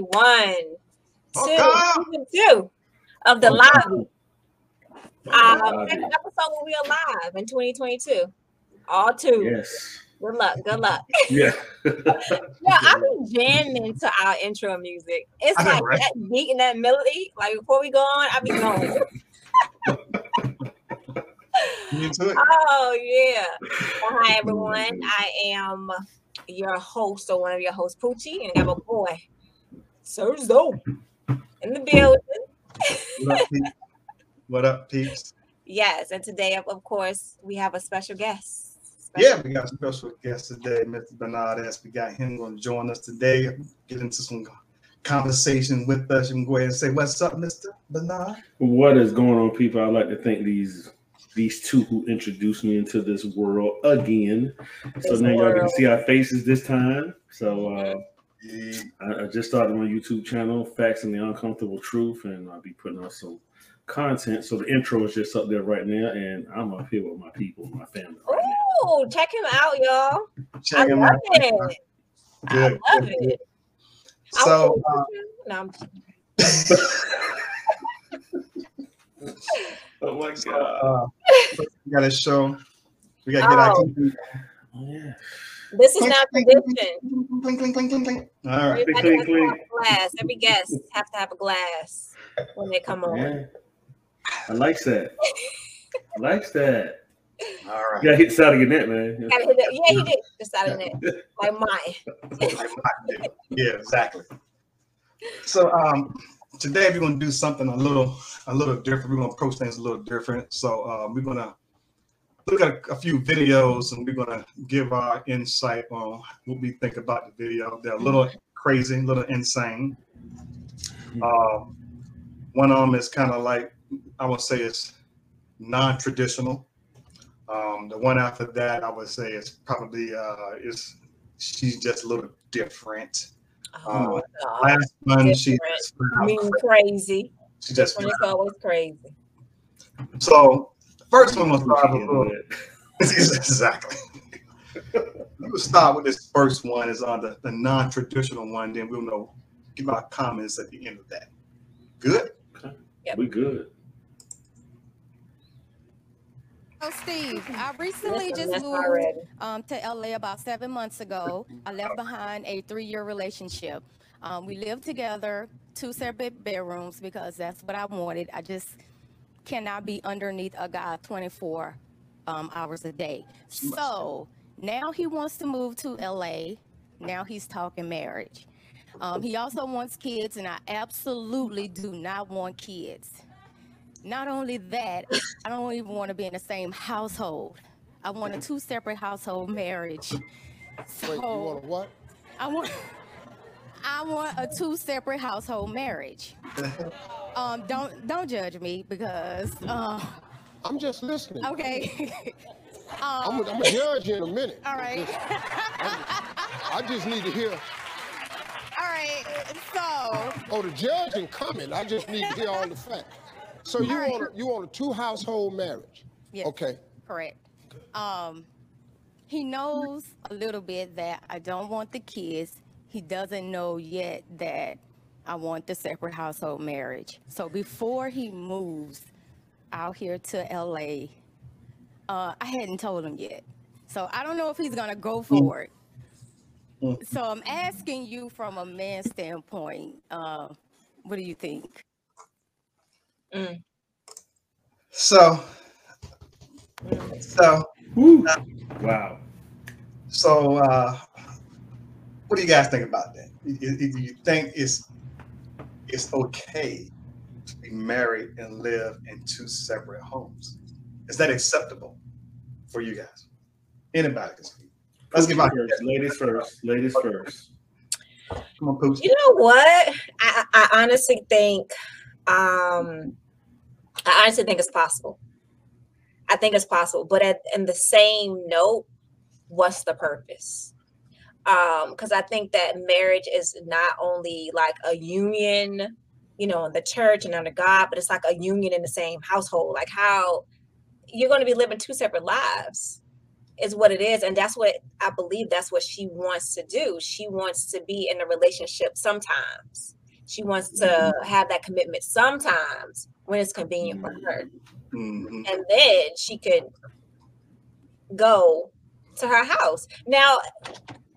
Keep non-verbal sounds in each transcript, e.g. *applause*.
Welcome, everyone, to season two of the live. Um, second episode will be alive in 2022. All two. Yes. Good luck. Good luck. *laughs* Yeah. *laughs* yeah, I've been jamming to our intro music. It's know, like right? that beat and that melody. Like before we go on, I be going. *laughs* Into it? Oh yeah. Well, hi everyone. I am your host or one of your hosts, Poochie, and I got my boy, Serzo, in the building. What up, peeps? What up, peeps? Yes, and today, of- of course, we have a special guest. Yeah, we got a special guest today, Mr. Bernard S. We got him going to join us today, get into some conversation with us. You can go ahead and say, What's up, Mr. Bernard? What is going on, people? I'd like to thank these these two who introduced me into this world again. So This now y'all can see our faces this time. So uh, Yeah. I, I just started my YouTube channel, Facts and the Uncomfortable Truth, and I'll be putting out some content. So the intro is just up there right now, and I'm up here with my people, my family. Right. Oh, check him out, y'all. I Check him love out. it. I love good, it. good. So, wanna- uh, no, I'm. *laughs* Oh my god! uh, we got a show. We got to get our Oh. Oh, yeah. This is Clink, not clink, tradition. Clink, clink, clink, clink, clink. All right. Everybody has clink, clink. glass. Every guest have to have a glass when they come on. Yeah. I like that. I like that. All right. You gotta hit the side of your net, man. Gotta hit it. Yeah, he did. Decided that. *laughs* Like mine. *laughs* yeah, exactly. So um today we're gonna do something a little a little different. We're gonna approach things a little different. So um, we're gonna look at a, a few videos and we're gonna give our insight on what we think about the video. They're a little crazy, a little insane. Um, one of them is kind of like I would say it's non-traditional. Um, the one after that, I would say is probably uh, is she's just a little different. Oh, no. Last one, she just I mean, crazy. crazy. She just one is flat out. always crazy. So first one was start with a Handle little it. exactly. *laughs* we will start with this first one is on the, the non-traditional one, then we'll know give our comments at the end of that. Good? We good. Oh, Steve, I *laughs* recently Listen, just moved um, to LA about seven months ago. I left behind a three-year relationship. Um, we lived together, two separate bedrooms because that's what I wanted. I just cannot be underneath a guy 24 um, hours a day. So now he wants to move to LA. Now he's talking marriage. Um, he also wants kids, and I absolutely do not want kids. Not only that, I don't even want to be in the same household. I want a two separate household marriage. So Wait, you want a what? I want I want a two separate household marriage. *laughs* Um, don't don't judge me because uh, I'm just listening. okay. *laughs* I'm um, gonna judge you in a minute. all right. *laughs* I just need to hear. all right. So Oh, the judge judging coming. I just need to hear all the facts. So you right. want a, you want a two household marriage? Yes. Okay. Correct. Um, he knows a little bit that I don't want the kids. He doesn't know yet that I want the separate household marriage. So before he moves out here to LA, uh, I hadn't told him yet. So I don't know if he's gonna go for it. Mm. So I'm asking you from a man's standpoint, uh, what do you think? Mm. So so Woo. Wow. so uh what do you guys think about that? Do you- think it's it's okay to be married and live in two separate homes? Is that acceptable for you guys? Anybody can speak. Let's give out first. Ladies first. Ladies first. Come on, Pooch. You know what? I, I honestly think, um, I honestly think it's possible. I think it's possible, but at in the same note, what's the purpose? Um, because I think that marriage is not only like a union, you know, in the church and under God, but it's like a union in the same household. Like how you're going to be living two separate lives. is what it is and that's what i believe that's what she wants to do she wants to be in a relationship sometimes she wants to Mm-hmm. have that commitment sometimes when it's convenient for her Mhm. and then she could go to her house. Now,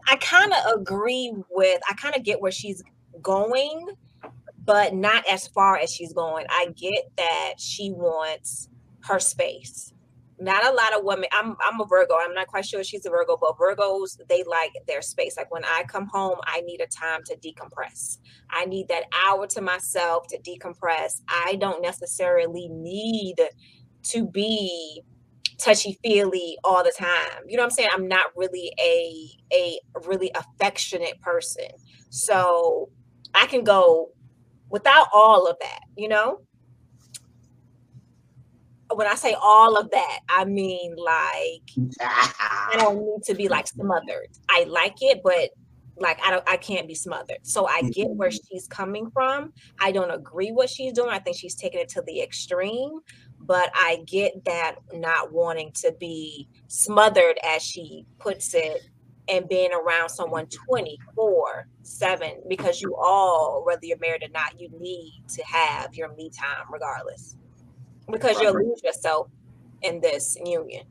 I kind of agree with, I kind of get where she's going, but not as far as she's going. I get that she wants her space. Not a lot of women. I'm I'm a Virgo. I'm not quite sure she's a Virgo, but Virgos they like their space. Like when I come home, I need a time to decompress. I need that hour to myself to decompress. I don't necessarily need to be touchy feely all the time. You know what I'm saying? I'm not really a a really affectionate person. So I can go without all of that, you know? When I say all of that, I mean like I don't *laughs* need to be like smothered. I like it, but like I don't I can't be smothered. So I get where mm-hmm. she's coming from. I don't agree what she's doing. I think she's taking it to the extreme, but I get that not wanting to be smothered as she puts it and being around someone 24 7 because you all whether you're married or not you need to have your me time regardless because you'll Right. lose yourself in this union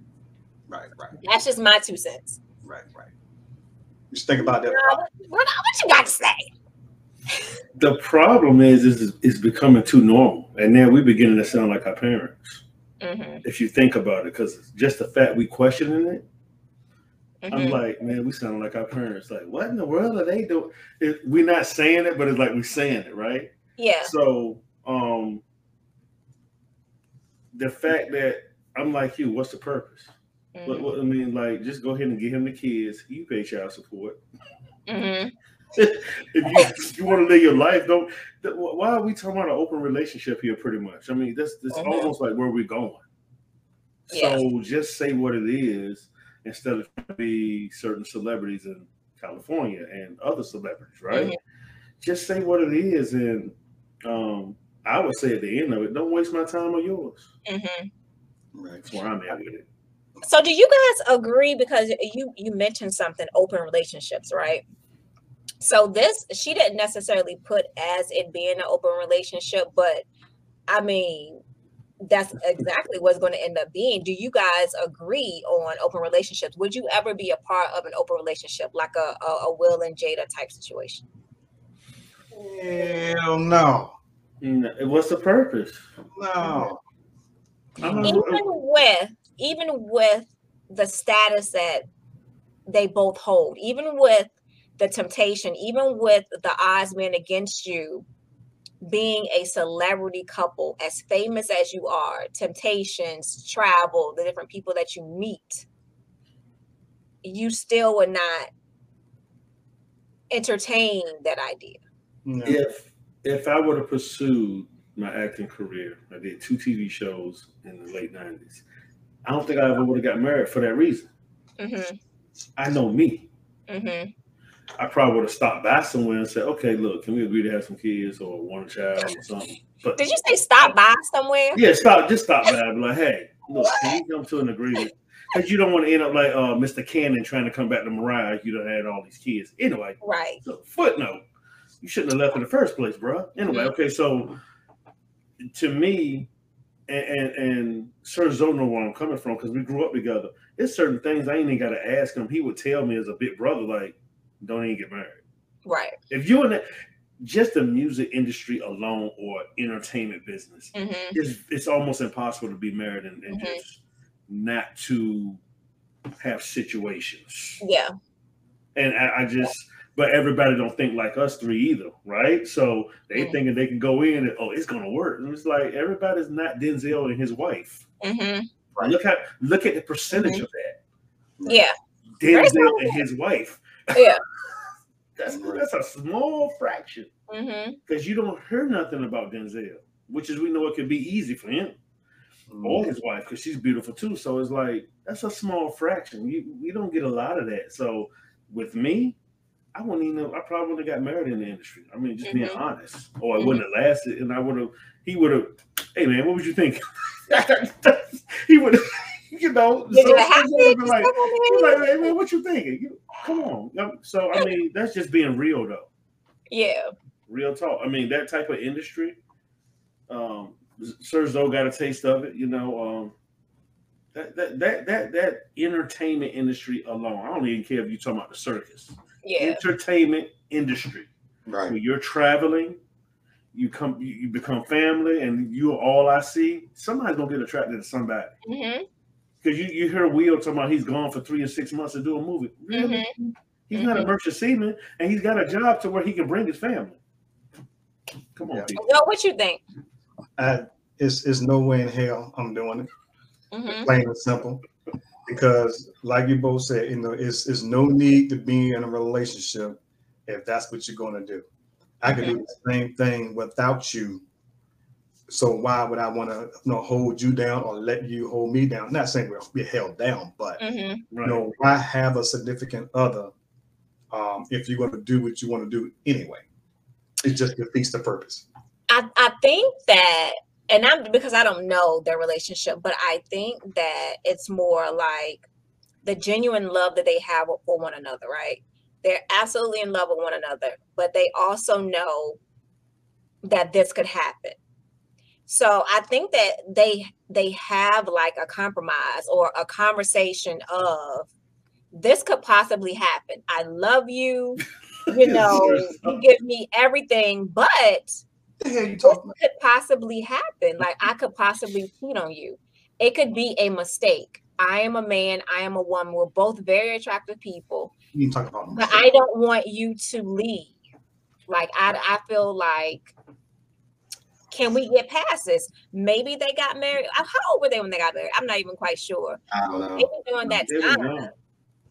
Right, right, that's just my two cents right, right. Just think about that. What, what, what you got to say The problem is, is it's becoming too normal, and now we're beginning to sound like our parents. hmm If you think about it, because just the fact we questioning it, I'm hmm like, man, we sound like our parents. Like, what in the world are they doing? It, we're not saying it, but it's like we're saying it, right? yeah So, um, the fact that I'm like you, what's the purpose? What, hmm what, I mean, like, just go ahead and get him the kids. You pay child support. hmm *laughs* if you, if you want to live your life, don't. th- Why are we talking about an open relationship here? Pretty much. I mean, that's that's almost like where we're going. Yeah. So just say what it is instead of be certain celebrities in California and other celebrities, right? Mhm. Just say what it is, and um, I would say at the end of it, don't waste my time or yours. hmm Right. That's where I'm at with it. So do you guys agree because you you mentioned something open relationships, right? So this she didn't necessarily put as it being an open relationship, but I mean that's exactly what's going to end up being. Do you guys agree on open relationships? Would you ever be a part of an open relationship like a a, a Will and Jada type situation? Hell no. Mm, What's the purpose? No. Even not, with even with the status that they both hold even with the temptation even with the odds being against you being a celebrity couple as famous as you are temptations travel the different people that you meet you still would not entertain that idea No. if if I would have pursued my acting career, I did two TV shows in the late '90s. I don't think I ever would have got married for that reason. mm-hmm, I know me. mm-hmm, I probably would have stopped by somewhere and said, "Okay, look, can we agree to have some kids or one child or something?" But did you say stop by somewhere yeah, stop, just stop by be like, "Hey, look, can we come to an agreement?" Because you don't want to end up like uh, Mr. Cannon trying to come back to Mariah. You don't had all these kids anyway. right So, footnote: You shouldn't have left in the first place, bro. Anyway, okay. So, to me, and and, and Sir Zo know where I'm coming from because we grew up together. There's certain things I ain't even got to ask him. He would tell me as a big brother, like, "Don't even get married." right. If you're in the, just the music industry alone or entertainment business, mm-hmm, it's it's almost impossible to be married and, and Mhm. just not to have situations. Yeah. And I, I just but everybody don't think like us three either right? So they Mm. thinking they can go in and oh it's gonna work. And it's like everybody's not denzel and his wife. Mm-hmm, look at look at the percentage of that. Yeah. Denzel and his wife. Yeah. *laughs* that's that's a small fraction mm-hmm. because you don't hear nothing about denzel which is we know it could be easy for him or his wife because she's beautiful too. So it's like that's a small fraction. You we don't get a lot of that. So with me, I wouldn't even. I probably wouldn't have got married in the industry. I mean, just being Mhm. honest, or it wouldn't have lasted, and I would have. He would have. Hey man, what would you think? *laughs* he would. You get know, Did so it happen? Sir Zoe be like, Come on, He's man. like, hey, man, what you thinking? You, come on. So I mean, that's just being real though. Yeah. Real talk. I mean, that type of industry. Um, Sir Zoe got a taste of it. You know, um, that that that that that entertainment industry alone. I don't even care if you're talking about the circus. Yeah. Entertainment industry. Right. When you're traveling, you come, you, you become family, and you are all I see. Somebody's gonna get attracted to somebody. hmm Because you, you hear Will talking about he's gone for three or six months to do a movie. Really? hmm He's not a Mhm. merchant seaman, and he's got a job to where he can bring his family. Come on, Yeah. people. Yo, what you think? I, it's, it's no way in hell I'm doing it. hmm plain and simple. Because, like you both said, you know, it's, it's no need to be in a relationship if that's what you're going to do. I could do the same thing without you. So why would I want to you know, hold you down or let you hold me down? Not saying we'll be held down, but hmm you know, why have a significant other um, if you're going to do what you want to do anyway? It just defeats the purpose. I, I think that, and I'm because I don't know their relationship, but I think that it's more like the genuine love that they have for one another, right? They're absolutely in love with one another, but they also know that this could happen. So I think that they they have like a compromise or a conversation of this could possibly happen. I love you, *laughs* you know, you give me everything, but What the hell you this could possibly happen. Like I could possibly cheat on you. It could be a mistake. I am a man. I am a woman. We're both very attractive people, You talking about but I don't want you to leave. Like I, I feel like, can we get past this? Maybe they got married. Uh, How old were they when they got married? I'm not even quite sure. I don't know. Maybe during that They were time, young.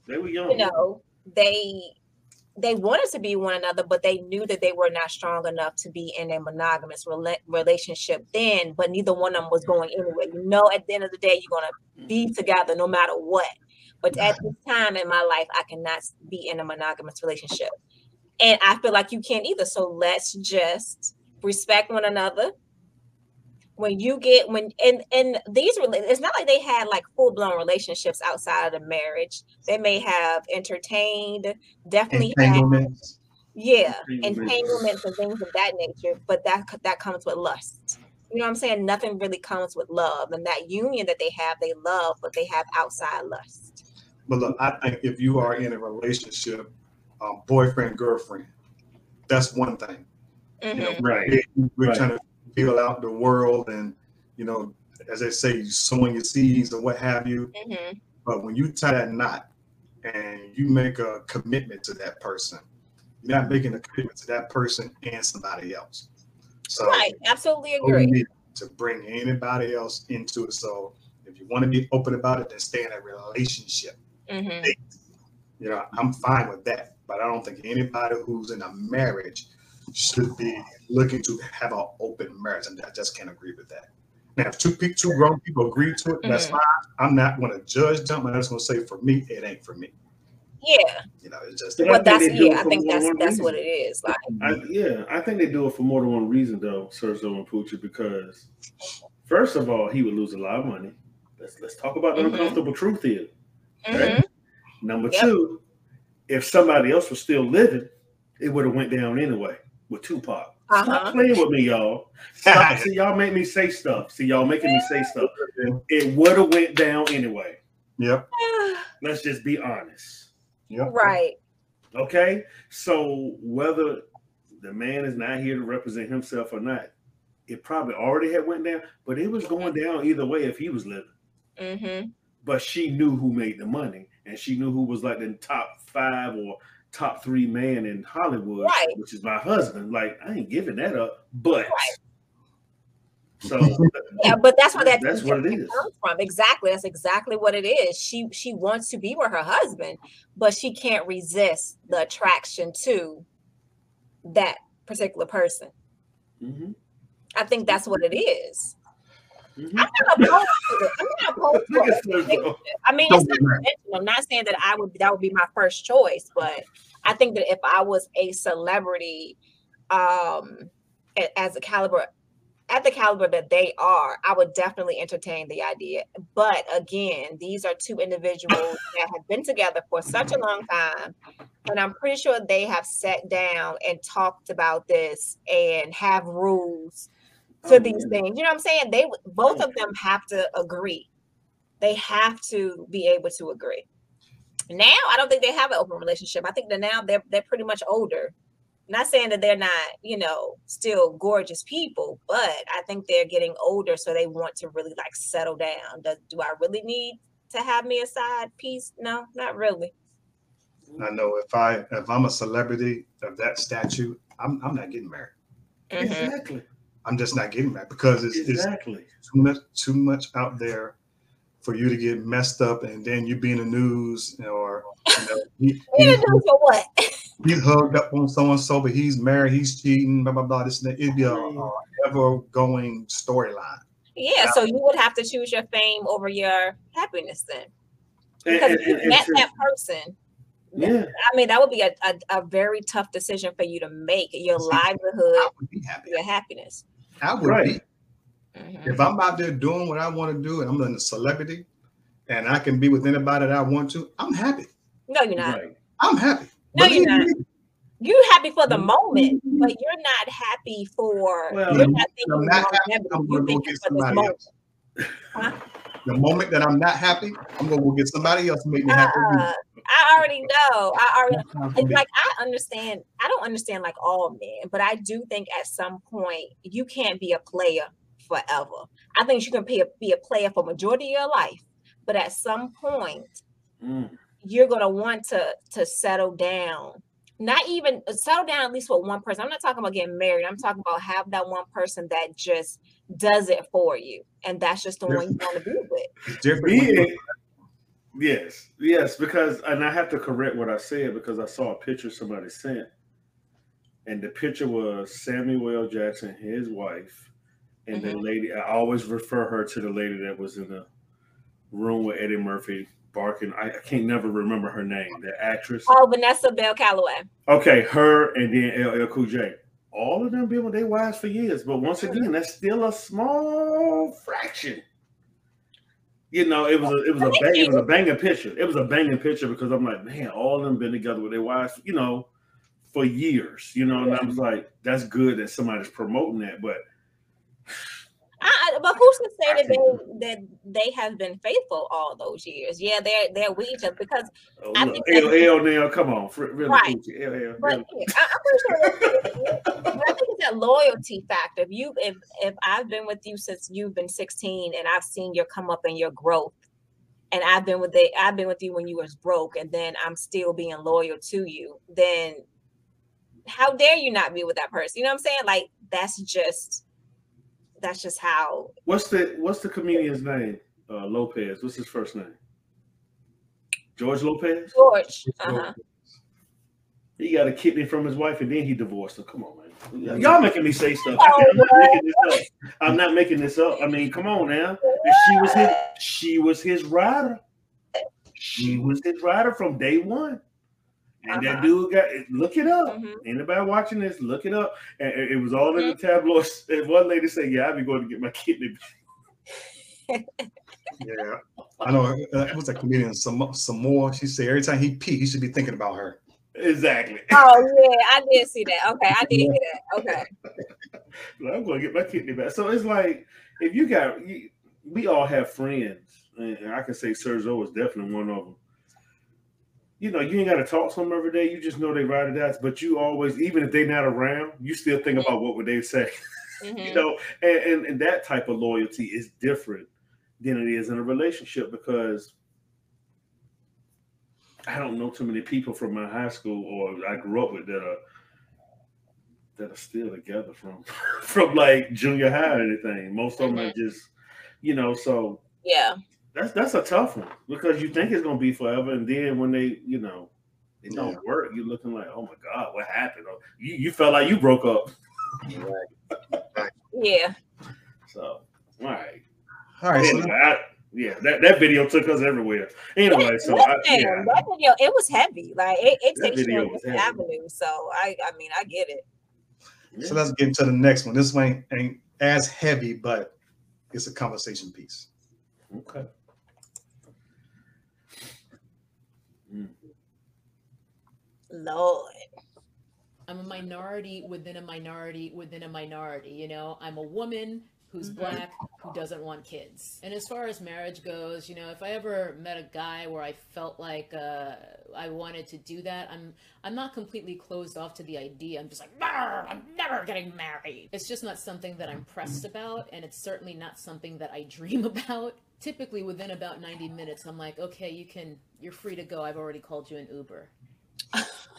They were young. you know, they they wanted to be one another, but they knew that they were not strong enough to be in a monogamous rela- relationship then. But neither one of them was going anywhere. You know, at the end of the day, you're gonna be together no matter what. But at this time in my life, I cannot be in a monogamous relationship, and I feel like you can't either. So let's just respect one another. When you get when and and these it's not like they had like full blown relationships outside of the marriage. They may have entertained, definitely had yeah, Entanglements. entanglements and things of that nature, but that that comes with lust. You know what I'm saying? Nothing really comes with love, and that union that they have, they love, but they have outside lust. But look, I think if you are in a relationship, um, boyfriend, girlfriend, that's one thing. You know, Mhm. Right. we're Right. trying to feel out the world and, you know, as they say, sowing your seeds or what have you. Mhm. But when you tie that knot and you make a commitment to that person, you're not making a commitment to that person and somebody else. So Right, absolutely agree. to bring anybody else into it. So if you want to be open about it, then stay in a relationship. hmm You know, I'm fine with that, but I don't think anybody who's in a marriage should be looking to have an open marriage, and I just can't agree with that. Now, if two people, two grown people agree to it, that's Mhm. fine. I'm not going to judge them. I'm just going to say, for me, it ain't for me. Yeah, You know, it's just But I think that's they do it yeah. I think more that's than that's what it is. Like, I, yeah, I think they do it for more than one reason, though, Sergio and Poochie, because first of all, he would lose a lot of money. Let's let's talk about the Mhm. uncomfortable truth here. mhm, Number Yep. two, if somebody else was still living, it would have went down anyway with Tupac. uh Stop huh, playing with me, y'all. Stop. *laughs* See, y'all make me say stuff. See, y'all making me say stuff. It would have went down anyway. Yep. *sighs* Let's just be honest. Yep. right. Okay. So whether the man is not here to represent himself or not, it probably already had went down, but it was going down either way if he was living. hmm But she knew who made the money, and she knew who was like the top five or top three man in Hollywood, Right. which is my husband. Like I ain't giving that up, but so *laughs* Yeah, but that's where that That's what it is. from. Exactly, that's exactly what it is. She she wants to be with her husband, but she can't resist the attraction to that particular person. Mhm, I think that's what it is. I'm not opposed to it. I'm not *laughs* opposed to it. I mean, it's not I'm not saying that I would that would be my first choice, but I think that if I was a celebrity, um, as a caliber at the caliber that they are, I would definitely entertain the idea. But again, these are two individuals *laughs* that have been together for such a long time. And I'm pretty sure they have sat down and talked about this and have rules to Oh, these things. You know what I'm saying? They both of them have to agree. They have to be able to agree. Now, I don't think they have an open relationship. I think that now they're they're pretty much older. Not saying that they're not, you know, still gorgeous people, but I think they're getting older, so they want to really like settle down. Does, do I really need to have me a side piece? No, not really. I know if I if I'm a celebrity of that statute, I'm I'm not getting married. Mhm. Exactly. I'm just not getting married because it's, it's too much too much out there for you to get messed up and then you be in the news or you know, he, *laughs* You he- gonna for what? *laughs* he's hugged up on so and so, but he's married, he's cheating, blah blah blah. This and that. It'd be a, a ever going storyline. Yeah, so you would have to choose your fame over your happiness then. And- Because and- if you and- and met that person, yeah. I mean, that would be a, a, a very tough decision for you to make. Your See, livelihood, I would be happy. your happiness. I would Right. be. Mhm. If I'm out there doing what I want to do and I'm a celebrity and I can be with anybody that I want to, I'm happy. No, you're not. Right. I'm happy. No, you're not. me. You're happy for the moment, but you're not happy for. Well, you're not thinking I'm not happy, longevity. I'm gonna go get somebody moment. else. The moment that I'm not happy, I'm gonna go get somebody else to make me happy. I already know. I already That's how I'm gonna it's like I understand. I don't understand like all men, but I do think at some point you can't be a player forever. I think you can be a, be a player for majority of your life, but at some point Mm. you're gonna want to to settle down. Not even uh, settle down at least with one person. I'm not talking about getting married. I'm talking about have that one person that just does it for you, and that's just the one you want to be with. It's different. when you- Being, yes, yes, because and I have to correct what I said because I saw a picture somebody sent, and the picture was Samuel. Jackson, his wife, and the mm-hmm. lady. I always refer her to the lady that was in the room with Eddie Murphy barking. I, I can't never remember her name. The actress. Oh, Vanessa Bell Calloway. Okay, her and then LL Cool J. All of them been with their wives for years, but once again, that's still a small fraction. You know, it was a it was a bang, it was a banging picture. It was a banging picture because I'm like, man, all of them been together with their wives, you know, for years. You know, and I was like, that's good that somebody's promoting that, but I, but who's to say that they that they have been faithful all those years? Yeah, they're they're with each other because oh, I think L, L now, come on, really, Right. Coochie, L, L, But I, I'm pretty sure. But I think it's that loyalty factor. If you, if if I've been with you since you've been 16, and I've seen your come up and your growth, and I've been with the, I've been with you when you was broke, and then I'm still being loyal to you, then how dare you not be with that person? You know what I'm saying? Like that's just, that's just how. What's the what's the comedian's name? Uh, Lopez. What's his first name? George Lopez. George. Uh-huh. He got a kidney from his wife, and then he divorced her. Come on, man. Y'all making me say stuff. Oh, I'm, not making this up. I'm not making this up. I mean, come on now. If she was his, she was his rider. She was his rider from day one. And that Uh-huh. dude got look it up. Mhm. Anybody watching this, look it up. And it it was all in the tabloids. *laughs* And one lady said, "Yeah, I'll be going to get my kidney." back." *laughs* Yeah, I know. Uh, what's that comedian? Some some more. She said every time he pee, he should be thinking about her. Exactly. Oh yeah, I did see that. Okay, I did hear that. Okay. *laughs* Like, I'm going to get my kidney back. So it's like if you got, you, we all have friends, and I can say Sergio was definitely one of them. You know, you ain't got to talk to them every day. You just know they ride or die. But you always, even if they're not around, you still think about what would they say. *laughs* you Mhm. know, and, and and that type of loyalty is different than it is in a relationship because I don't know too many people from my high school or I grew up with that are that are still together from *laughs* from like junior high or anything. Most of them are just, you know, so Yeah. That's that's a tough one because you think it's gonna be forever, and then when they, you know, it don't Yeah. work, you're looking like, oh my god, what happened? Or you you felt like you broke up. Yeah. So all right. All right, so Anyway, I, yeah, that, that video took us everywhere. Anyway, so I, yeah, that video, it was heavy. Like it, it takes you video on was different So I, I mean, I get it. so let's get into the next one. This one ain't, ain't as heavy, but it's a conversation piece. Okay. Lord. I'm a minority within a minority within a minority. You know, I'm a woman who's Mhm. black who doesn't want kids. And as far as marriage goes, you know, if I ever met a guy where I felt like uh, I wanted to do that, I'm I'm not completely closed off to the idea. I'm just like, "Arr, I'm never getting married. It's just not something that I'm pressed about, and it's certainly not something that I *laughs* dream about. Typically, within about 90 minutes, I'm like, okay, you can, you're free to go. I've already called you an Uber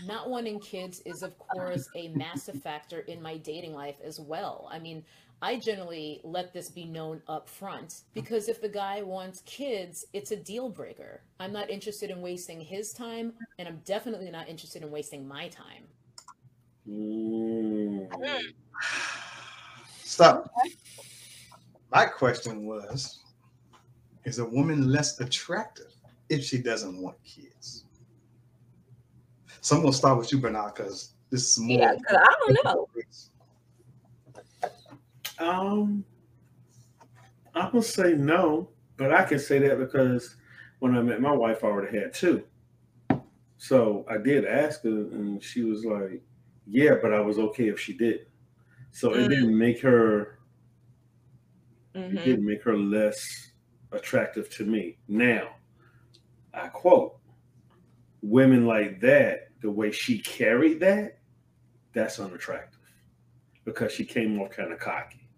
not wanting kids is of course a massive factor in my dating life as well i mean i generally let this be known up front because if the guy wants kids it's a deal breaker i'm not interested in wasting his time and i'm definitely not interested in wasting my time Mm. Stop. My question was Is a woman less attractive if she doesn't want kids? So I'm going to start with you, Bernard, because this is more. Yeah, because I don't know. Um, I'm gonna say no, but I can say that because when I met my wife, I already had two. So I did ask her, and she was like, "Yeah, but I was okay if she did." So it Mm. didn't make her. It Mhm. didn't make her less attractive to me. Now, I quote: "Women like that, the way she carried that, that's unattractive because she came off kind of cocky."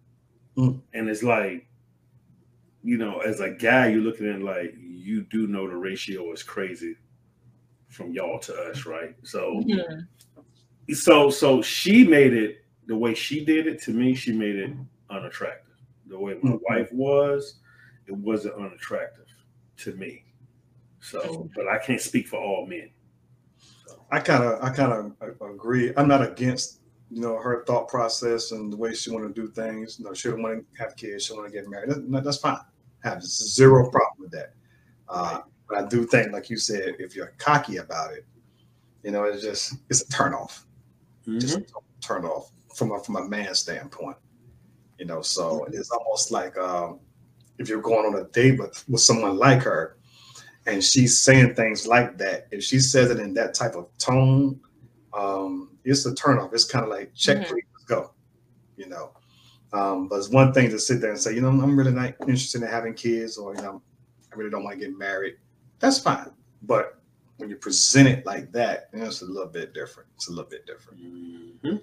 Mm. And it's like, you know, as a guy, you're looking at like you do know the ratio is crazy from y'all to us, right? So, Mhm. so, so she made it the way she did it. To me, she made it unattractive. The way my Mhm. wife was, it wasn't unattractive to me. So, but I can't speak for all men. I kind of, I kind of agree. I'm not against, you know, her thought process and the way she want to do things. You know, she don't want to have kids. She want to get married. That- that's fine. I have zero problem with that. Uh, but I do think, like you said, if you're cocky about it, you know, it's just it's a turn off. Just a turn off from a from a man standpoint. You know, so it's almost like um, if you're going on a date with with someone like her, and she's saying things like that, if she says it in that type of tone, um, it's a turnoff. It's kind of like check, Mhm. please, let's go. You know, um, but it's one thing to sit there and say, you know, I'm really not interested in having kids, or you know, I really don't want to get married. That's fine, but when you present it like that, you know, it's a little bit different. It's a little bit different. Mhm.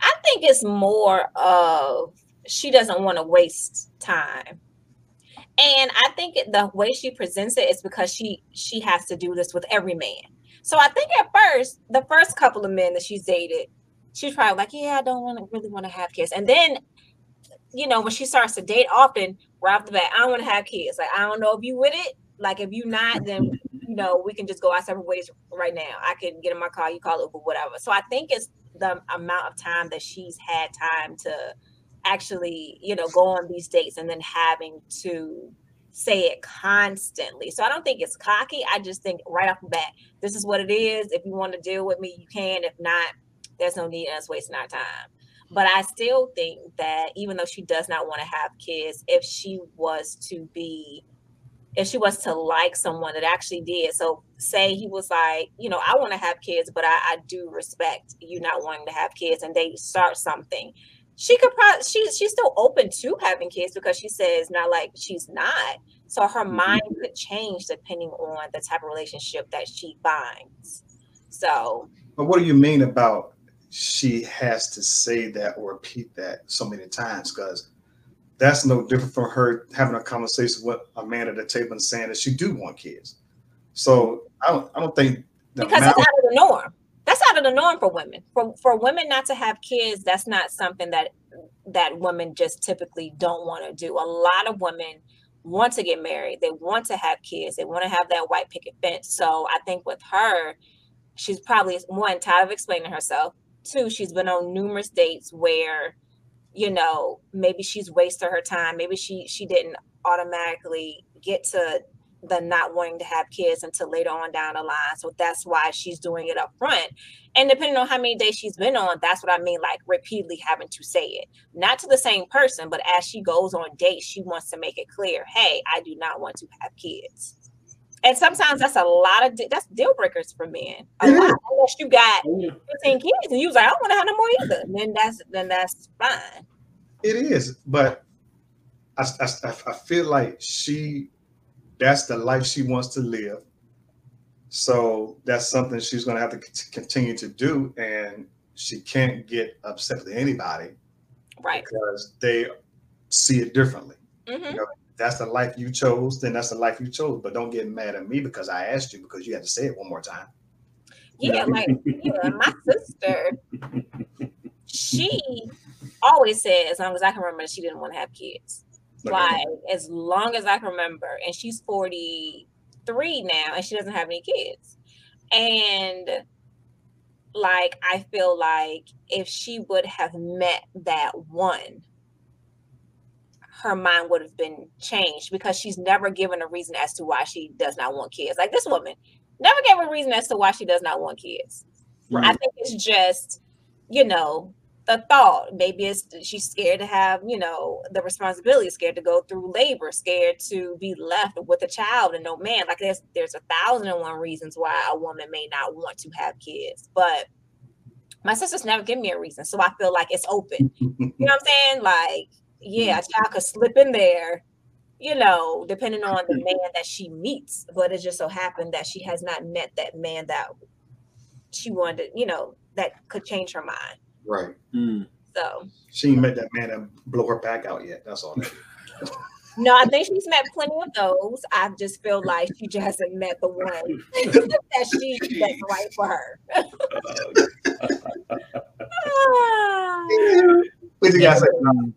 I think it's more of she doesn't want to waste time. And I think the way she presents it is because she she has to do this with every man. So I think at first, the first couple of men that she's dated, she's probably like, "Yeah, I don't want to really want to have kids." And then, you know, when she starts to date often, right off the bat, I don't want to have kids. Like, I don't know if you with it. Like, if you not, then you know we can just go our separate ways right now. I can get in my car, you call Uber, whatever. So I think it's the amount of time that she's had time to actually, you know, go on these dates and then having to say it constantly. So I don't think it's cocky. I just think right off the bat, this is what it is. If you want to deal with me, you can. If not, there's no need in us wasting our time. But I still think that even though she does not want to have kids, if she was to be if she was to like someone that actually did so say he was like you know i want to have kids but I, I do respect you not wanting to have kids and they start something she could probably she's she's still open to having kids because she says not like she's not so her Mhm. mind could change depending on the type of relationship that she finds so But what do you mean about she has to say that or repeat that so many times? Because that's no different from her having a conversation with a man at the table and saying that she do want kids. So I don't, I don't think because amount- it's out of the norm. That's out of the norm for women. For for women not to have kids, that's not something that that women just typically don't want to do. A lot of women want to get married. They want to have kids. They want to have that white picket fence. So I think with her, she's probably one tired of explaining herself. Two, she's been on numerous dates where, you know, maybe she's wasted her time. Maybe she she didn't automatically get to the not wanting to have kids until later on down the line. So that's why she's doing it up front. And depending on how many days she's been on, that's what I mean, like repeatedly having to say it. Not to the same person, but as she goes on dates, she wants to make it clear, hey, I do not want to have kids. And sometimes that's a lot of that's deal breakers for men. A lot, unless you got Oh, 15 kids and you was like, I don't want to have no more either. Then that's then that's fine. It is, but I, I, I feel like she, that's the life she wants to live. So that's something she's going to have to continue to do. And she can't get upset with anybody Right. because they see it differently. hmm That's the life you chose, then that's the life you chose. But don't get mad at me because I asked you because you had to say it one more time. Yeah, like yeah, my sister, she always said, as long as I can remember, she didn't want to have kids. Like, as long as I can remember, and she's 43 now, and she doesn't have any kids. And like I feel like if she would have met that one, her mind would have been changed because she's never given a reason as to why she does not want kids. Like this woman never gave a reason as to why she does not want kids. I think it's just, you know, the thought. Maybe it's she's scared to have, you know, the responsibility, scared to go through labor, scared to be left with a child and no man. Like there's there's a thousand and one reasons why a woman may not want to have kids. But my sister's never given me a reason. So I feel like it's open. *laughs* You know what I'm saying? Like, yeah, a child could slip in there, you know, depending on the man that she meets. But it just so happened that she has not met that man that she wanted, you know, that could change her mind. Right. Mm. So She ain't met that man that blow her back out yet. That's all. That is. *laughs* no, I think she's met plenty of those. I just feel like she just hasn't met the one *laughs* that she that's right for her. Ah, What you guys say? *laughs*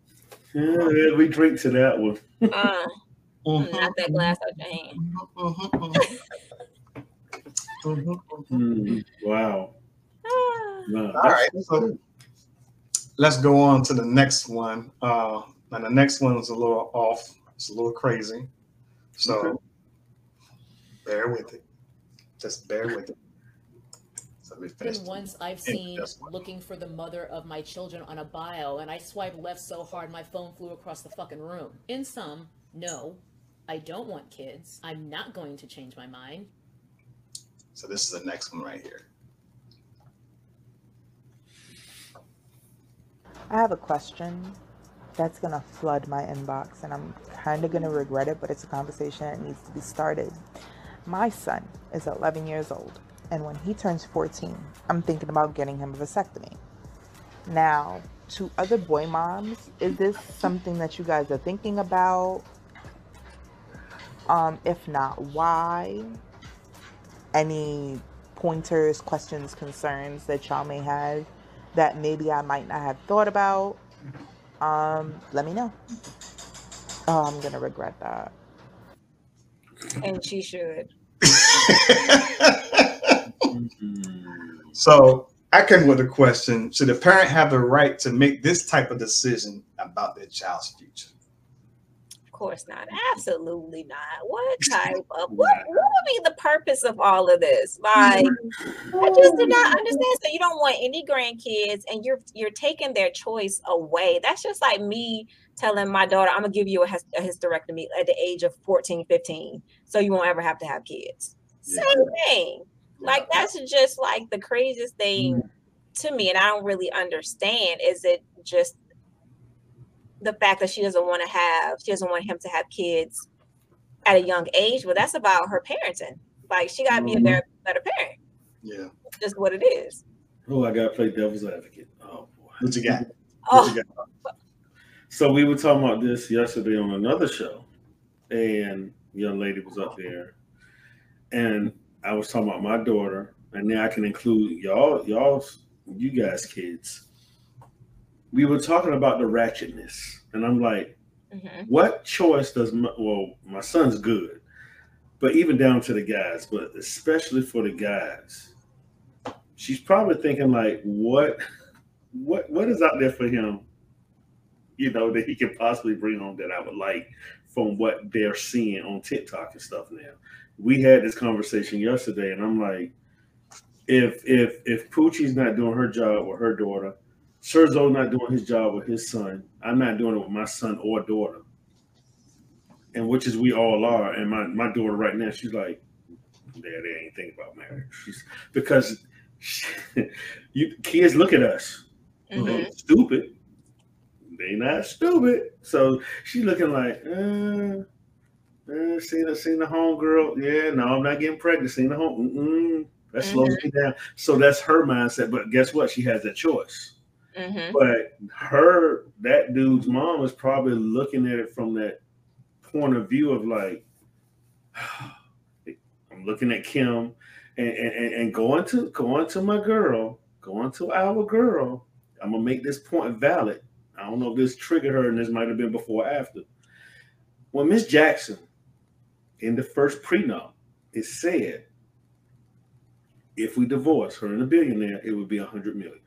Yeah, we drink to that one. uh, Mhm, knock that glass out your hand. Mm. Wow. Ah. Wow. All right, so let's go on to the next one. Uh, and the next one is a little off. It's a little crazy. So Okay. bear with it. Just bear with it. So let me finish. Than once I've seen looking for the mother of my children on a bio, and I swiped left so hard my phone flew across the fucking room. In sum, no, I don't want kids. I'm not going to change my mind. So this is the next one right here. I have a question that's gonna flood my inbox, and I'm kind of gonna regret it, but it's a conversation that needs to be started. My son is 11 years old, and when he turns 14, I'm thinking about getting him a vasectomy. Now, to other boy moms, is this something that you guys are thinking about? Um, if not, why? Any pointers, questions, concerns that y'all may have that maybe I might not have thought about? Um, let me know. Oh, I'm gonna regret that. And she should. *laughs* So I came with a question: Should a parent have the right to make this type of decision about their child's future? Of course not. Absolutely not. What *laughs* type of what, what would be the purpose of all of this? Like mm-hmm. I just do not mm-hmm. understand. So you don't want any grandkids and you're you're taking their choice away. That's just like me telling my daughter, I'm gonna give you a, a hysterectomy at the age of 14, 15, so you won't ever have to have kids. Yeah. Same thing. Like that's just like the craziest thing mm-hmm. to me, and I don't really understand. Is it just the fact that she doesn't want to have, she doesn't want him to have kids at a young age? But that's about her parenting. Like she got to be a Mhm. better, better parent. Yeah. It's just what it is. Oh, I gotta play devil's advocate. Oh boy. What you got? What Oh, you got? *laughs* So we were talking about this yesterday on another show, and young lady was up there, and I was talking about my daughter, and now I can include y'all, y'all, you guys, kids. We were talking about the ratchetness, and I'm like, mhm. what choice does my well, my son's good, but even down to the guys, but especially for the guys, she's probably thinking like, what, what, what is out there for him you know, that he can possibly bring home that I would like from what they're seeing on TikTok and stuff now. We had this conversation yesterday, and I'm like, if if if Poochie's not doing her job with her daughter, Serzo's not doing his job with his son, I'm not doing it with my son or daughter. And which is we all are. And my, my daughter right now, she's like, Dad, they ain't thinking about marriage. She's because she, *laughs* you kids look at us. Mhm. Stupid. They not stupid. So she's looking like, uh, uh seen the seen the home girl. Yeah, no, I'm not getting pregnant. Seen the home. Mm-mm. That slows me down. So that's her mindset. But guess what? She has that choice. Mhm. But her, that dude's mom was probably looking at it from that point of view of like, *sighs* I'm looking at Kim and, and, and going to going to my girl, going to our girl. I'm gonna make this point valid. I don't know if this triggered her, and this might have been before or after. When Miss Jackson in the first prenup, it said if we divorce her and a billionaire, it would be a hundred million.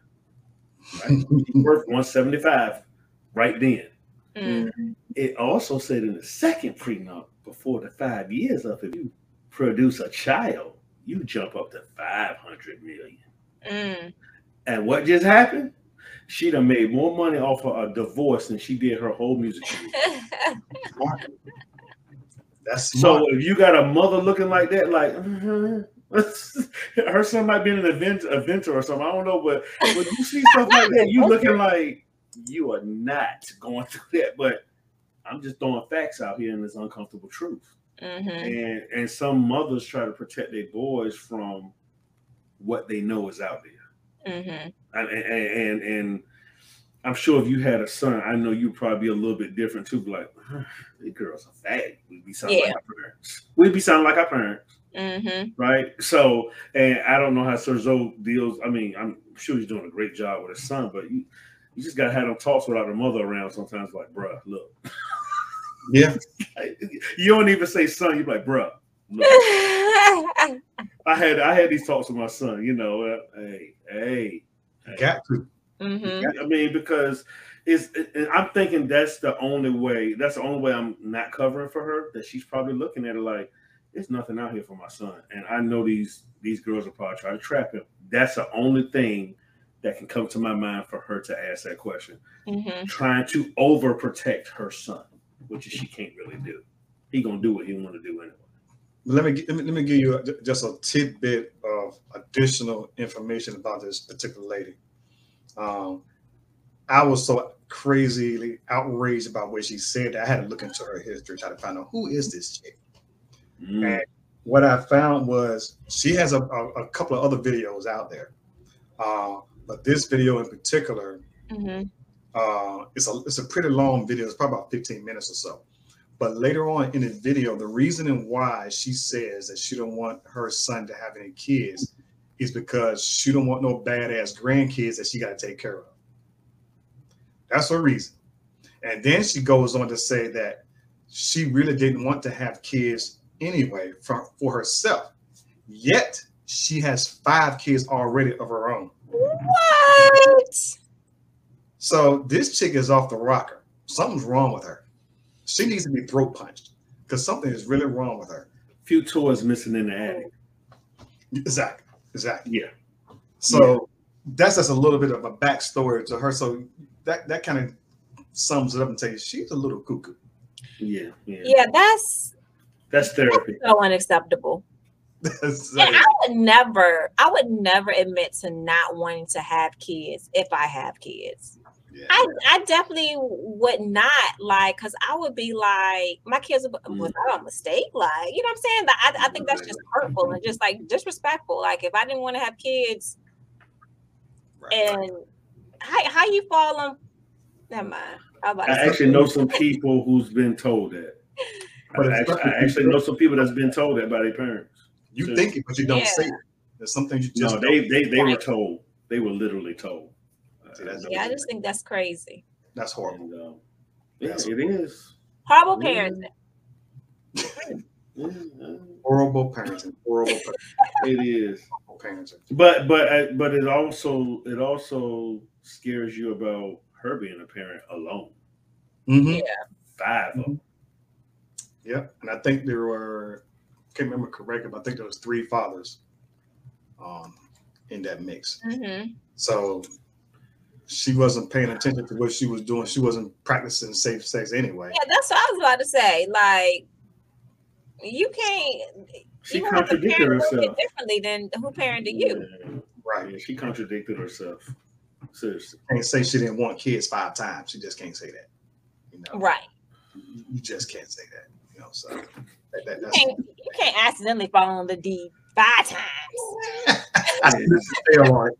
Right? She's worth 175 right then. Mm. It also said in the second prenup, before the five years of it, you produce a child, you jump up to 500 million. Mm. And what just happened? She done made more money off of a divorce than she did her whole music career. *laughs* That's smart. So if you got a mother looking like that, like mhm. *laughs* her son might be an event inventor or something. I don't know, but *laughs* when you see stuff like that, you looking like you are not going *laughs* through that. But I'm just throwing facts out here in this uncomfortable truth. Mhm. And and some mothers try to protect their boys from what they know is out there. Mhm. And and and, and I'm sure if you had a son, I know you'd probably be a little bit different too. Like, these girls are fat. We'd be sounding like Yeah. our parents. We'd be sounding like our parents, Mhm. right? So, and I don't know how Sir Zoe deals. I mean, I'm sure he's doing a great job with his son, but you, you just gotta have them talks without the mother around sometimes. Like, bruh, look, yeah. *laughs* you don't even say son. You're like, bruh, look. *laughs* I had I had these talks with my son. You know, uh, hey, hey, hey. Got to. Mhm. I mean, because it's, and I'm thinking that's the only way. That's the only way I'm not covering for her. That she's probably looking at it like, there's nothing out here for my son, and I know these these girls will probably try to trap him. That's the only thing that can come to my mind for her to ask that question. Mhm. Trying to overprotect her son, which is she can't really do. He gonna do what he want to do anyway. Let me, let me let me give you a, just a tidbit of additional information about this particular lady. Um, I was so crazily outraged about what she said that I had to look into her history, try to find out who is this chick. Mm. And what I found was she has a, a, a couple of other videos out there, uh, but this video in particular Mhm. uh, it's a it's a pretty long video. It's probably about 15 minutes or so. But later on in the video, the reasoning why she says that she don't want her son to have any kids is because she don't want no badass grandkids that she got to take care of. That's her reason. And then she goes on to say that she really didn't want to have kids anyway for, for herself. Yet she has five kids already of her own. What? So this chick is off the rocker. Something's wrong with her. She needs to be throat punched because something is really wrong with her. Few toys missing in the attic. Exactly. Exactly. Yeah. So that's just a little bit of a backstory to her. So that that kind of sums it up and tells you she's a little cuckoo. Yeah, yeah. Yeah, that's That's therapy. so unacceptable. *laughs* That's And I would never, I would never admit to not wanting to have kids if I have kids. yeah. I, I definitely would not like because I would be like my kids would- mm. was that a mistake like you know what I'm saying Like, I, I think that's just hurtful and just like disrespectful like if I didn't want to have kids Right. and how, how you fall on never mind I actually know some people who's been told that. *laughs* But I it's actually, I actually know some people that's been told that by their parents. you think it, but you don't Yeah. say it. There's some things you just No, don't. they they they were told. They were literally told. See, yeah I just think that's crazy that's horrible. And, uh, yeah, That's- it is. horrible Yeah. parenting Yeah, Horrible parenting. Horrible parenting. it is. Horrible parenting. But but uh, but it also it also scares you about her being a parent alone. Mm-hmm. Yeah. Five of them. Yep. And I think there were, can't remember correctly, but I think there was three fathers um, in that mix. Mm-hmm. So she wasn't paying attention to what she was doing. She wasn't practicing safe sex anyway. Yeah, that's what I was about to say. Like, you can't. She you have to contradicted parent herself. differently than who parented you. Yeah. Right. Yeah, she contradicted herself. Seriously. Can't say she didn't want kids five times. She just can't say that. You know, Right. You you just can't say that. You know, so that, that, You can't, you can't accidentally fall on the D five times. I fell on it.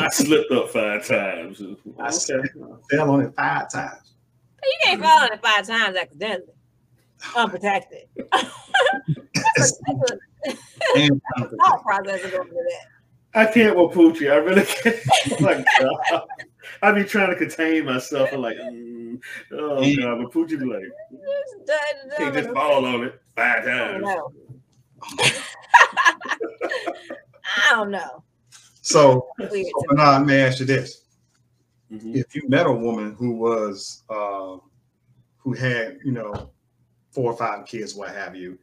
I slipped up five times. I Okay. Fell on it five times. You can't fall on it five times accidentally, unprotected. *laughs* That's a- that's a And *laughs* thought process of going to that. I can't with Poochie. I really can't. Oh my God. I be trying to contain myself. I'm like, mm, oh Yeah. god, but Poochie be like, Just done- just it. fall on it five times. *laughs* I don't know. so, Weird so to me. Bernard, let me ask you this. Mhm. if you met a woman who was uh, who had you know four or five kids what have you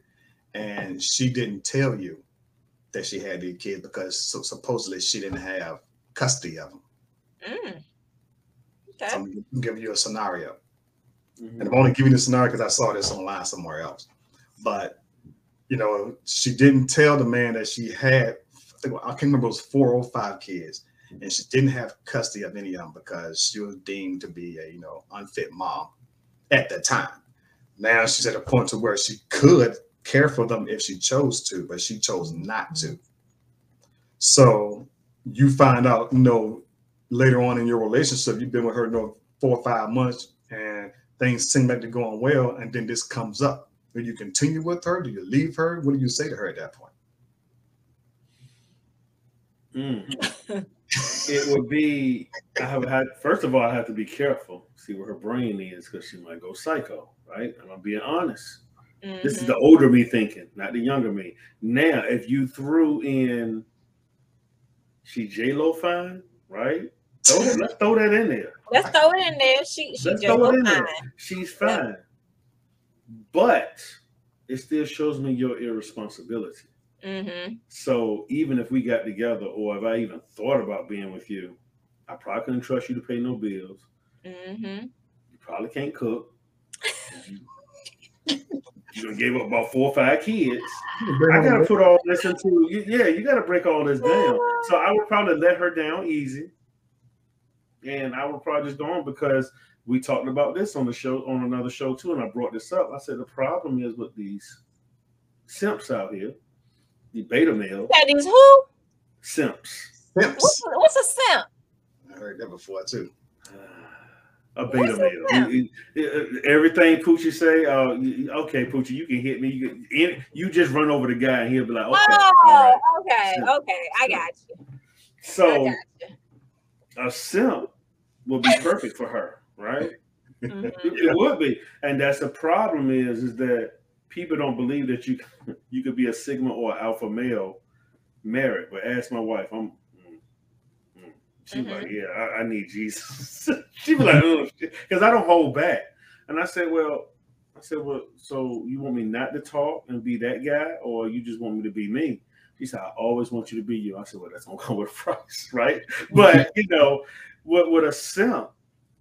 and she didn't tell you that she had these kids because so supposedly she didn't have custody of them Mm. So i'm giving you a scenario Mhm. and i'm only giving you the scenario because i saw this online somewhere else but you know she didn't tell the man that she had i, I can't remember it was four or five kids and she didn't have custody of any of them because she was deemed to be a you know unfit mom at the time. Now she's at a point to where she could care for them if she chose to, but she chose not to. So you find out, you know, later on in your relationship, you've been with her, you know, four or five months, and things seem like they're going well, and then this comes up. Do you continue with her? Do you leave her? What do you say to her at that point? Mm. *laughs* it would be I have had first of all I have to be careful, see where her brain is because she might go psycho, right? And I'm being honest. This is Mhm. the older me thinking, not the younger me. Now, if you threw in she J Lo fine, right? Throw let's throw that in there. Let's throw it in there. She she Let's throw it in there. fine. She's fine. But it still shows me your irresponsibility. Mm-hmm. So even if we got together, or if I even thought about being with you, I probably couldn't trust you to pay no bills. Mm-hmm. You probably can't cook. You, you gave up about four or five kids. I gotta put all this into yeah. You gotta break all this down. So I would probably let her down easy, and I would probably just go on because we talked about this on the show on another show too, and I brought this up. I said the problem is with these simps out here, the beta males, That is who? simps. Simps. What's, what's a simp? I heard that before too. A beta What's male. that? You- you- uh, Everything Poochie say, uh, you- okay, Poochie, you can hit me. You, can, any- you just run over the guy and he'll be like, okay. oh, right. okay, Simp. okay. I got you. I So got you. a simp will be perfect for her, right? Mhm. It would be, and that's the problem is, is that people don't believe that you you could be a sigma or alpha male married. But ask my wife, I'm. mm, mm-hmm. like, yeah, I, I need Jesus. *laughs* she be like, because I don't hold back. And I said, well, I said, well, so you want me not to talk and be that guy, or you just want me to be me? She said, I always want you to be you. I said, well, that's gonna come with a price, *laughs* right? But you know, with, with a simp,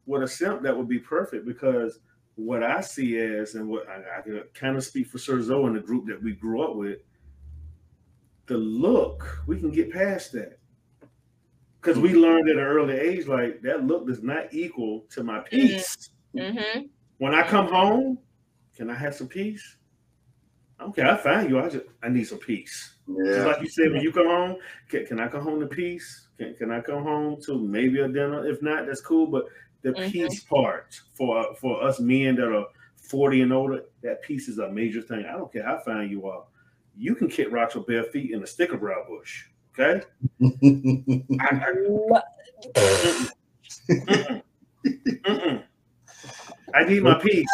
with a simp, that would be perfect because what I see as, and what I, I can kind of speak for Sir Zoe and the group that we grew up with, the look, we can get past that. Because we learned at an early age, like that look does not equal to my peace. Mm-hmm. When I come home, can I have some peace? Okay, I find you. I just I need some peace. Just like you said, when you come home, can, can I come home to peace? Can, can I come home to maybe a dinner? If not, that's cool. But the Mhm. peace part for for us men that are 40 and older, that peace is a major thing. I don't care how fine you are. You can kick rocks with bare feet in a sticker brow bush. Okay? I, I, mm-mm. Mm-mm. I need my peace.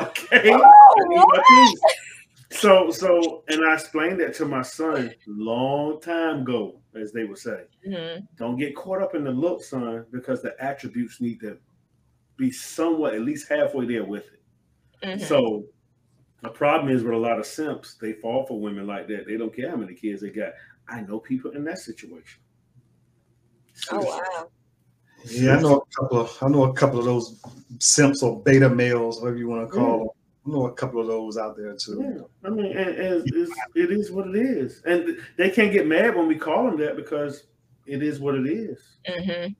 Okay? I need my peace. So so and I explained that to my son long time ago, as they would say. hmm Don't get caught up in the look, son, because the attributes need to be somewhat at least halfway there with it. Mhm. So the problem is with a lot of simps, they fall for women like that. They don't care how many kids they got. I know people in that situation. oh wow. Yeah, I know a couple of I know a couple of those simps or beta males, whatever you want to call them. I know a couple of those out there too. Yeah, I mean, and, and it's, it is what it is, and they can't get mad when we call them that because it is what it is. hmm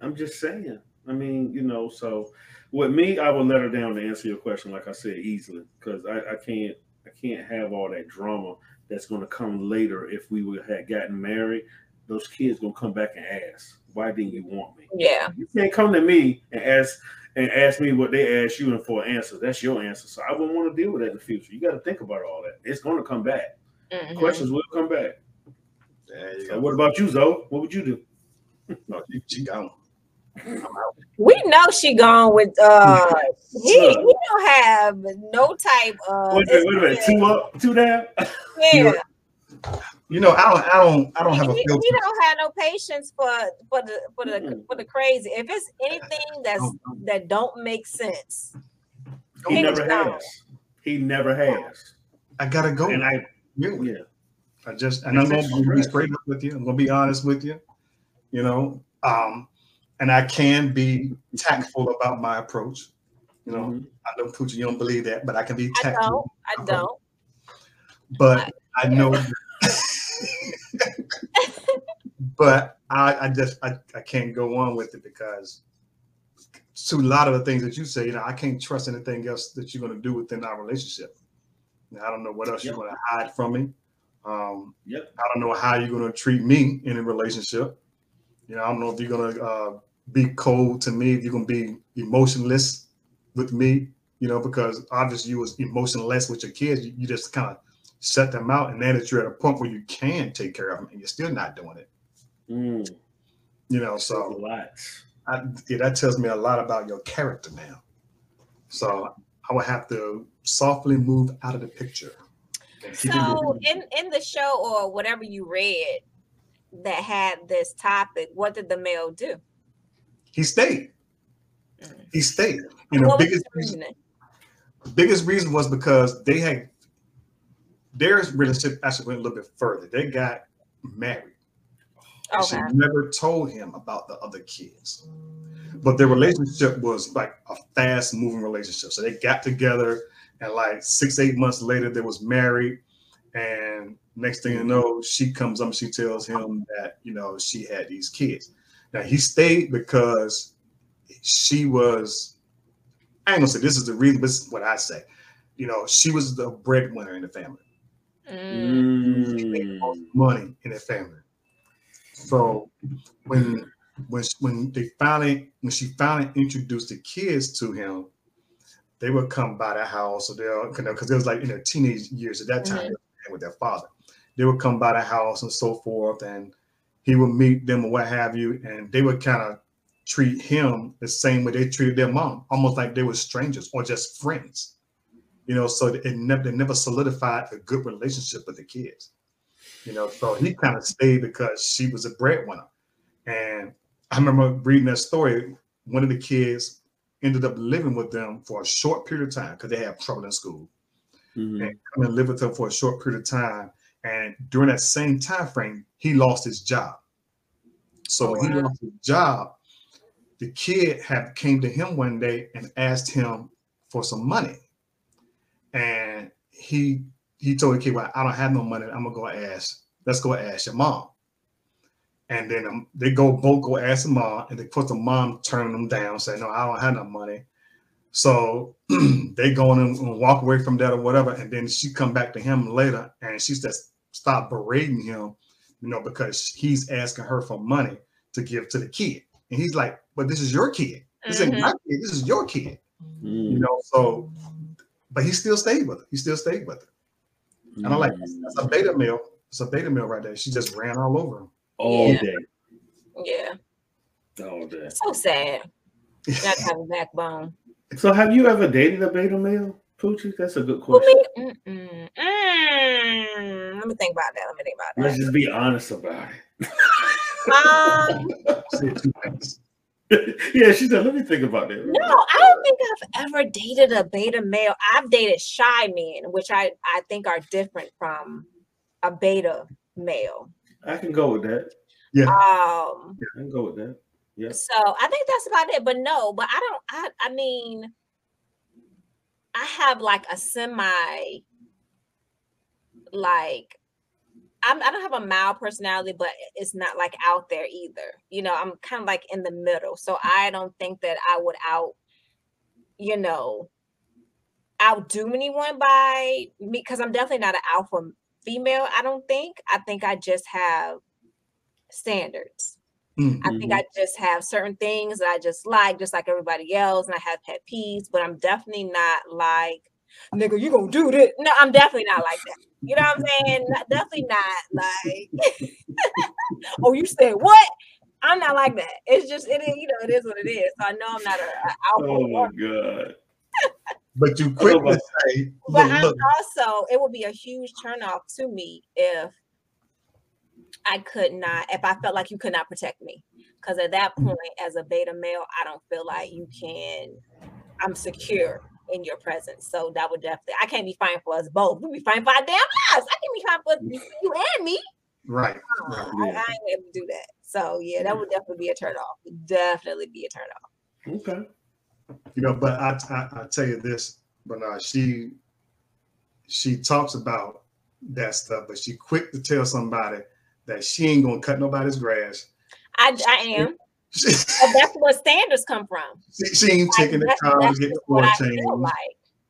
I'm just saying. I mean, you know, so with me, I would let her down to answer your question, like I said, easily, because I, I can't I can't have all that drama that's going to come later if we would have gotten married. Those kids gonna come back and ask, "Why didn't you want me?" Yeah. You can't come to me and ask and ask me what they asked you and for an answer. That's your answer. So I wouldn't want to deal with that in the future. You got to think about all that. It's going to come back. Mhm. Questions will come back. So what about you, Zoe? What would you do? No, she, she gone. We know she gone with uh *laughs* he, he don't have no type of Wait, a minute, wait a minute. Two up, two down. *laughs* yeah. You know, I don't, I don't, I don't have a he, he filter. don't have no patience for for the for the Mm-mm. for the crazy. If it's anything that's that don't make sense, He He never was gone. has. He never has. I gotta go. And I, Really. yeah, I just and I'm It's gonna be straight up with you. I'm gonna be honest with you. You know, um, and I can be tactful about my approach. You know, Mhm. I know Poochie, you don't believe that, but I can be tactful. I tactful. don't. I don't. But I know *laughs* but I, I just I, I can't go on with it because to a lot of the things that you say, you know, I can't trust anything else that you're gonna do within our relationship. Now, I don't know what else Yep. you're gonna hide from me. Um, Yep. I don't know how you're gonna treat me in a relationship. You know, I don't know if you're gonna uh, be cold to me, if you're gonna be emotionless with me. You know, because obviously you was emotionless with your kids. You, you just kind of set them out, and then that you're at a point where you can take care of them, and you're still not doing it. Mm, You know, so so lots. I, yeah, that tells me a lot about your character now. So I would have to softly move out of the picture. and keep it So in in the show or whatever you read that had this topic, what did the male do? he stayed. Mm. He stayed. And the what was biggest the reason, biggest reason was because they had their relationship actually went a little bit further. They got married. And She never told him about the other kids. But their relationship was like a fast moving relationship. So they got together and like six, eight months later, they was married. And next thing you know, she comes up she tells him that, you know, she had these kids. Now he stayed because she was, I ain't gonna say this is the reason, but this is what I say. You know, she was the breadwinner in the family. Mm. She made most money in the family. So when when when they finally when she finally introduced the kids to him, they would come by the house or they'll kind of because it was like in their teenage years at that time Mhm. with their father. They would come by the house and so forth, and he would meet them or what have you, and they would kind of treat him the same way they treated their mom, almost like they were strangers or just friends. You know, so it never they never solidified a good relationship with the kids. You know, so he kind of stayed because she was a breadwinner. And I remember reading that story. One of the kids ended up living with them for a short period of time because they had trouble in school mhm. and come and live with them for a short period of time. And during that same time frame, he lost his job. So when he wow. lost his job, the kid had came to him one day and asked him for some money. And he he told the kid, Well, I don't have no money. I'm gonna go ask, let's go ask your mom. And then um, they go both go ask the mom, and they put the mom turning them down, saying, No, I don't have no money. So *clears throat* they go in and and walk away from that or whatever. And then she come back to him later and she just stop berating him, you know, because he's asking her for money to give to the kid. And he's like, But this is your kid. This ain't Mhm. my kid. This is your kid. You Mm, know, so but he still stayed with her. He still stayed with her. And I'm like, that's, that's a beta male. It's a beta male right there. She just ran all over him. all Yeah. day, Yeah. all day. So sad. You got have a backbone. So, have you ever dated a beta male, Poochie? That's a good Who question. me? Mm-mm. Mm. Let me think about that. Let me think about that. Let's just be honest about it. *laughs* Um, Said two things. *laughs* yeah, she said, let me think about that. No, I don't think I've ever dated a beta male. I've dated shy men, which I, I think are different from a beta male. I can go with that. Yeah. Um, I can go with that. Yeah. so I think that's about it. But no, but I don't I I mean I have like a semi like I'm, I don't have a mild personality, but it's not like out there either. You know, I'm kind of like in the middle. So I don't think that I would out, you know, outdo anyone by me because I'm definitely not an alpha female. I don't think. I think I just have standards. Mm. I think I just have certain things that I just like, just like everybody else, and I have pet peeves, but I'm definitely not like, nigga, you gonna do this. No, I'm definitely not like that. You know what I'm saying? Not- definitely not like, *laughs* oh, you said what? I'm not like that. It's just it is, you know, it is what it is. So I know I'm not a, a alpha Oh my woman, god. *laughs* But you quickly say, but look, I'm also it would be a huge turnoff to me if I could not, if I felt like you could not protect me. Because at that Mm. point, as a beta male, I don't feel like you can, I'm secure in your presence. So that would definitely, I can't be fine for us both. We be fine for our damn lives. I can be fine for you and me. right. Uh, right. I, I ain't able to do that. So yeah, that would definitely be a turn off. Definitely be a turn off. Okay. You know, but I, I I tell you this, but uh, she she talks about that stuff, but she quick to tell somebody that she ain't gonna cut nobody's grass. I, I am. She, But that's where standards come from. she, she ain't Like, taking the that's, time to get just the what oil I feel change. like.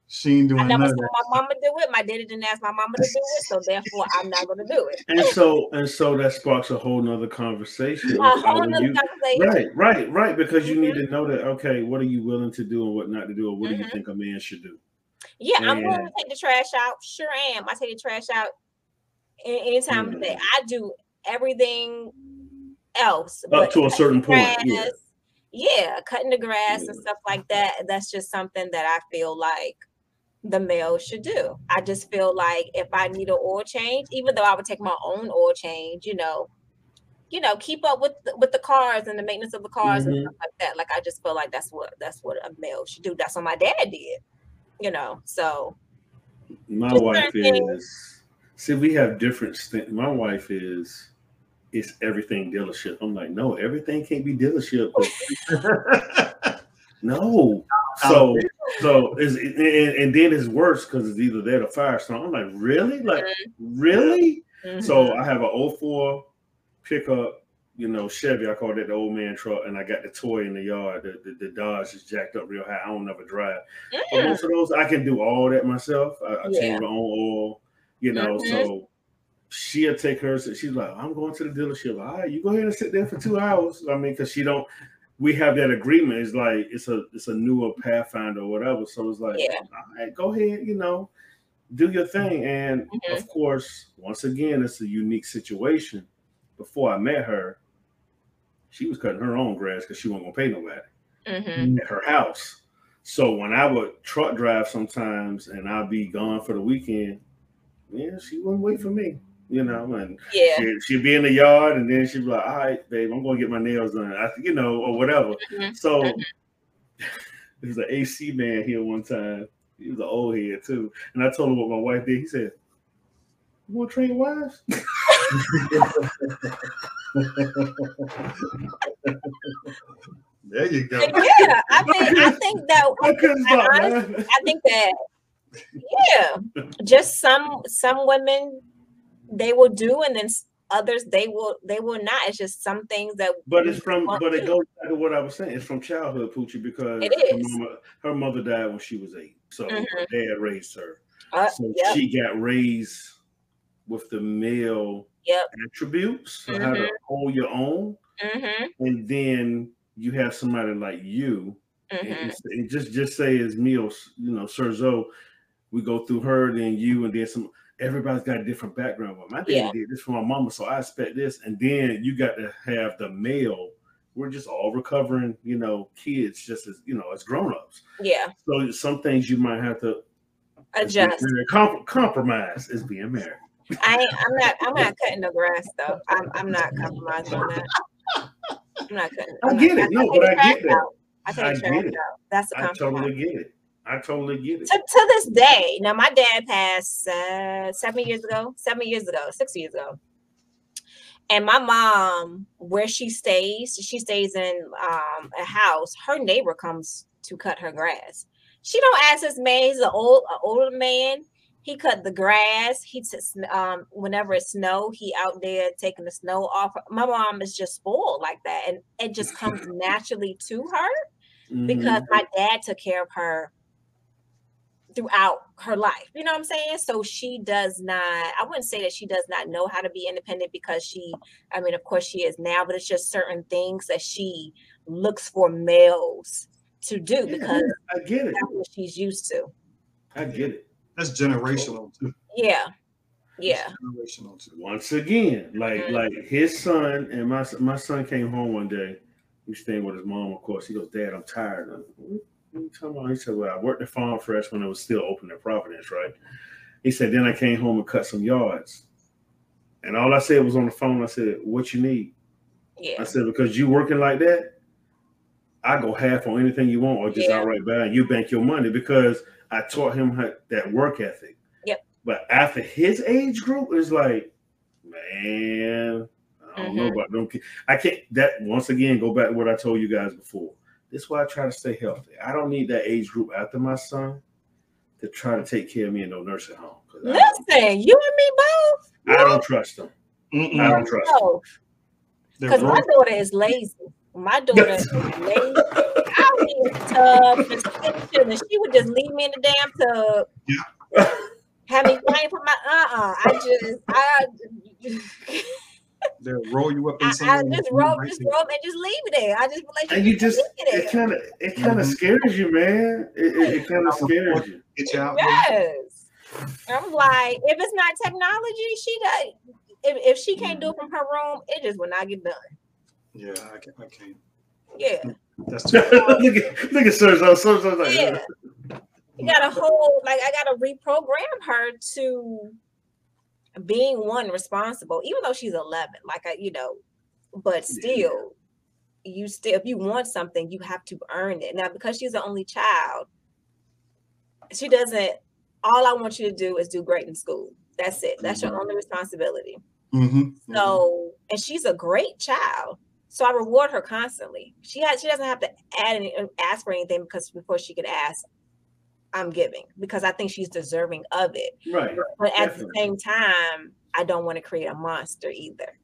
She ain't I doing never none saw my mama do it. My daddy didn't ask my mama to do it, so therefore I'm not gonna do it. And so and so that sparks a whole nother conversation. A whole how nother you- conversation. right, right, right. Because you need Mhm. to know that okay, what are you willing to do and what not to do, or what do you Mhm. think a man should do? Yeah, I'm willing to take the trash out. Sure am. I take the trash out any anytime of the day. I do everything else. Up to a certain the point. Yeah. yeah, cutting the grass and stuff like that. That's just something that I feel like the male should do. I just feel like if I need an oil change, even though I would take my own oil change, you know, you know, keep up with the, with the cars and the maintenance of the cars and Mhm. stuff like that. Like I just feel like that's what that's what a male should do. That's what my dad did. You know, so My wife is see, we have different st- my wife is it's everything dealership. I'm like, no, everything can't be dealership. *laughs* no. So so is and, and then it's worse because it's either that or Firestone. I'm like, really? Like, really? So mhm. I have a 04 pickup, you know, Chevy. I call that the old man truck, and I got the toy in the yard. The, the, the Dodge is jacked up real high. I don't never drive. But Mm, most of those, I can do all that myself. I, I Yeah. change my own oil, you know. Mhm. So she'll take hers. She's like, I'm going to the dealership. All right, you go ahead and sit there for two hours. I mean, because she don't. We have that agreement. It's like it's a it's a newer Pathfinder or whatever. So it's like, Yeah. all right, go ahead, you know, do your thing. And Mhm. of course, once again, it's a unique situation. Before I met her, she was cutting her own grass because she wasn't gonna pay nobody mhm. at her house. So when I would truck drive sometimes and I'd be gone for the weekend, yeah, she wouldn't wait for me, you know, and Yeah. she, she'd be in the yard and then she'd be like, all right, babe, I'm going to get my nails done, I, you know, or whatever. Mhm. So *laughs* there's an AC man here one time. He was an old head too. And I told him what my wife did. He said, you want to train wives? *laughs* there you go. Yeah, I think I think that *laughs* I I honestly- I think that yeah, just some some women they will do, and then others they will they will not. It's just some things that But it's from, but it goes back to what I was saying. It's from childhood, Poochie, because It her, mama, her mother died when she was eight, so her Mhm. dad raised her. Uh, So yep, she got raised with the male yep. attributes, so how to hold your own, Mm-hmm, and then you have somebody like you, and, mm-hmm. and just just say as me or you know Sir Zoe, we go through her, then you, and then some. Everybody's got a different background. Well, my daddy Yeah. did this for my mama, so I expect this. And then you got to have the male. We're just all recovering, you know, kids just as you know, as grown-ups. Yeah, So some things you might have to adjust. comp- compromise is being married. I ain't, I'm not I'm not *laughs* cutting the grass though. I'm I'm not compromising on that. I'm not cutting. I I'm get not, it. No, take but I get that. out. I I get it. out. That's the I compromise. totally get it. I totally get it. to, to this day, now my dad passed uh, seven years ago, seven years ago, six years ago. And my mom, where she stays, she stays in um, a house. Her neighbor comes to cut her grass. She don't ask this man. He's an old, an older man. He cut the grass. He t- um, whenever it snow, he out there taking the snow off. My mom is just spoiled like that, and it just comes *laughs* naturally to her because Mhm. my dad took care of her throughout her life. You know what I'm saying? So she does not, I wouldn't say that she does not know how to be independent because she, I mean, of course she is now, but it's just certain things that she looks for males to do Yeah, because I get it. that's what she's used to. I get it. That's generational too. Yeah. That's Yeah. generational too. Once again, like Mhm. like his son and my my son came home one day. He's staying with his mom, of course. He goes, Dad, I'm tired. I'm, what are you talking about? He said, Well, I worked the Farm Fresh when it was still open in Providence, right? He said, Then I came home and cut some yards. And all I said was on the phone, I said, What you need? I said, Because you working like that, I go half on anything you want or just Yeah. outright buy and you bank your money because I taught him how, that work ethic. Yep. But after his age group, it's like, man, I don't know Mhm. about them. I can't. That once again go back to what I told you guys before. This is why I try to stay healthy. I don't need that age group after my son to try to take care of me in no nursing home. Listen, you and me both. I don't trust them. I Mm-mm. don't trust them. No, They're because my daughter is lazy. My daughter is *laughs* lazy. I would be in the tub and she would just leave me in the damn tub. Yeah. Have me playing for my uh uh I just I They'll roll you up in I, I just roll just roll and just leave it there. I just feel like And you just it it kind of it kind of Mhm. scares you, man. It, it, it kind of scares you. Get you out. Yes. I'm like, if it's not technology, she does. If, if she can't do it from her room, it just will not get done. Yeah, I can't. I can't. Yeah. That's too. *laughs* look at look at Sir. So so so like, Yeah. You gotta hold like I gotta reprogram her to being one responsible, even though she's 11. Like I, you know, but still, you still if you want something, you have to earn it. Now, because she's the only child, she doesn't. All I want you to do is do great in school. That's it. That's your only responsibility. Mm-hmm. So, and she's a great child. So I reward her constantly. She has she doesn't have to add any ask for anything because before she could ask, I'm giving because I think she's deserving of it. right. But at the same time, I don't want to create a monster either.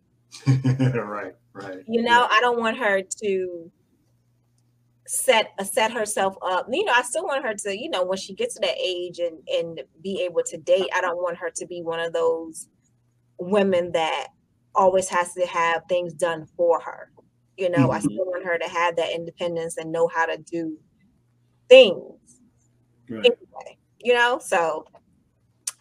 *laughs* right. Right. You know, I don't want her to set uh, set herself up. You know, I still want her to, you know, when she gets to that age and and be able to date, I don't want her to be one of those women that always has to have things done for her. You know, I Mhm. still want her to have that independence and know how to do things Right. anyway. You know, so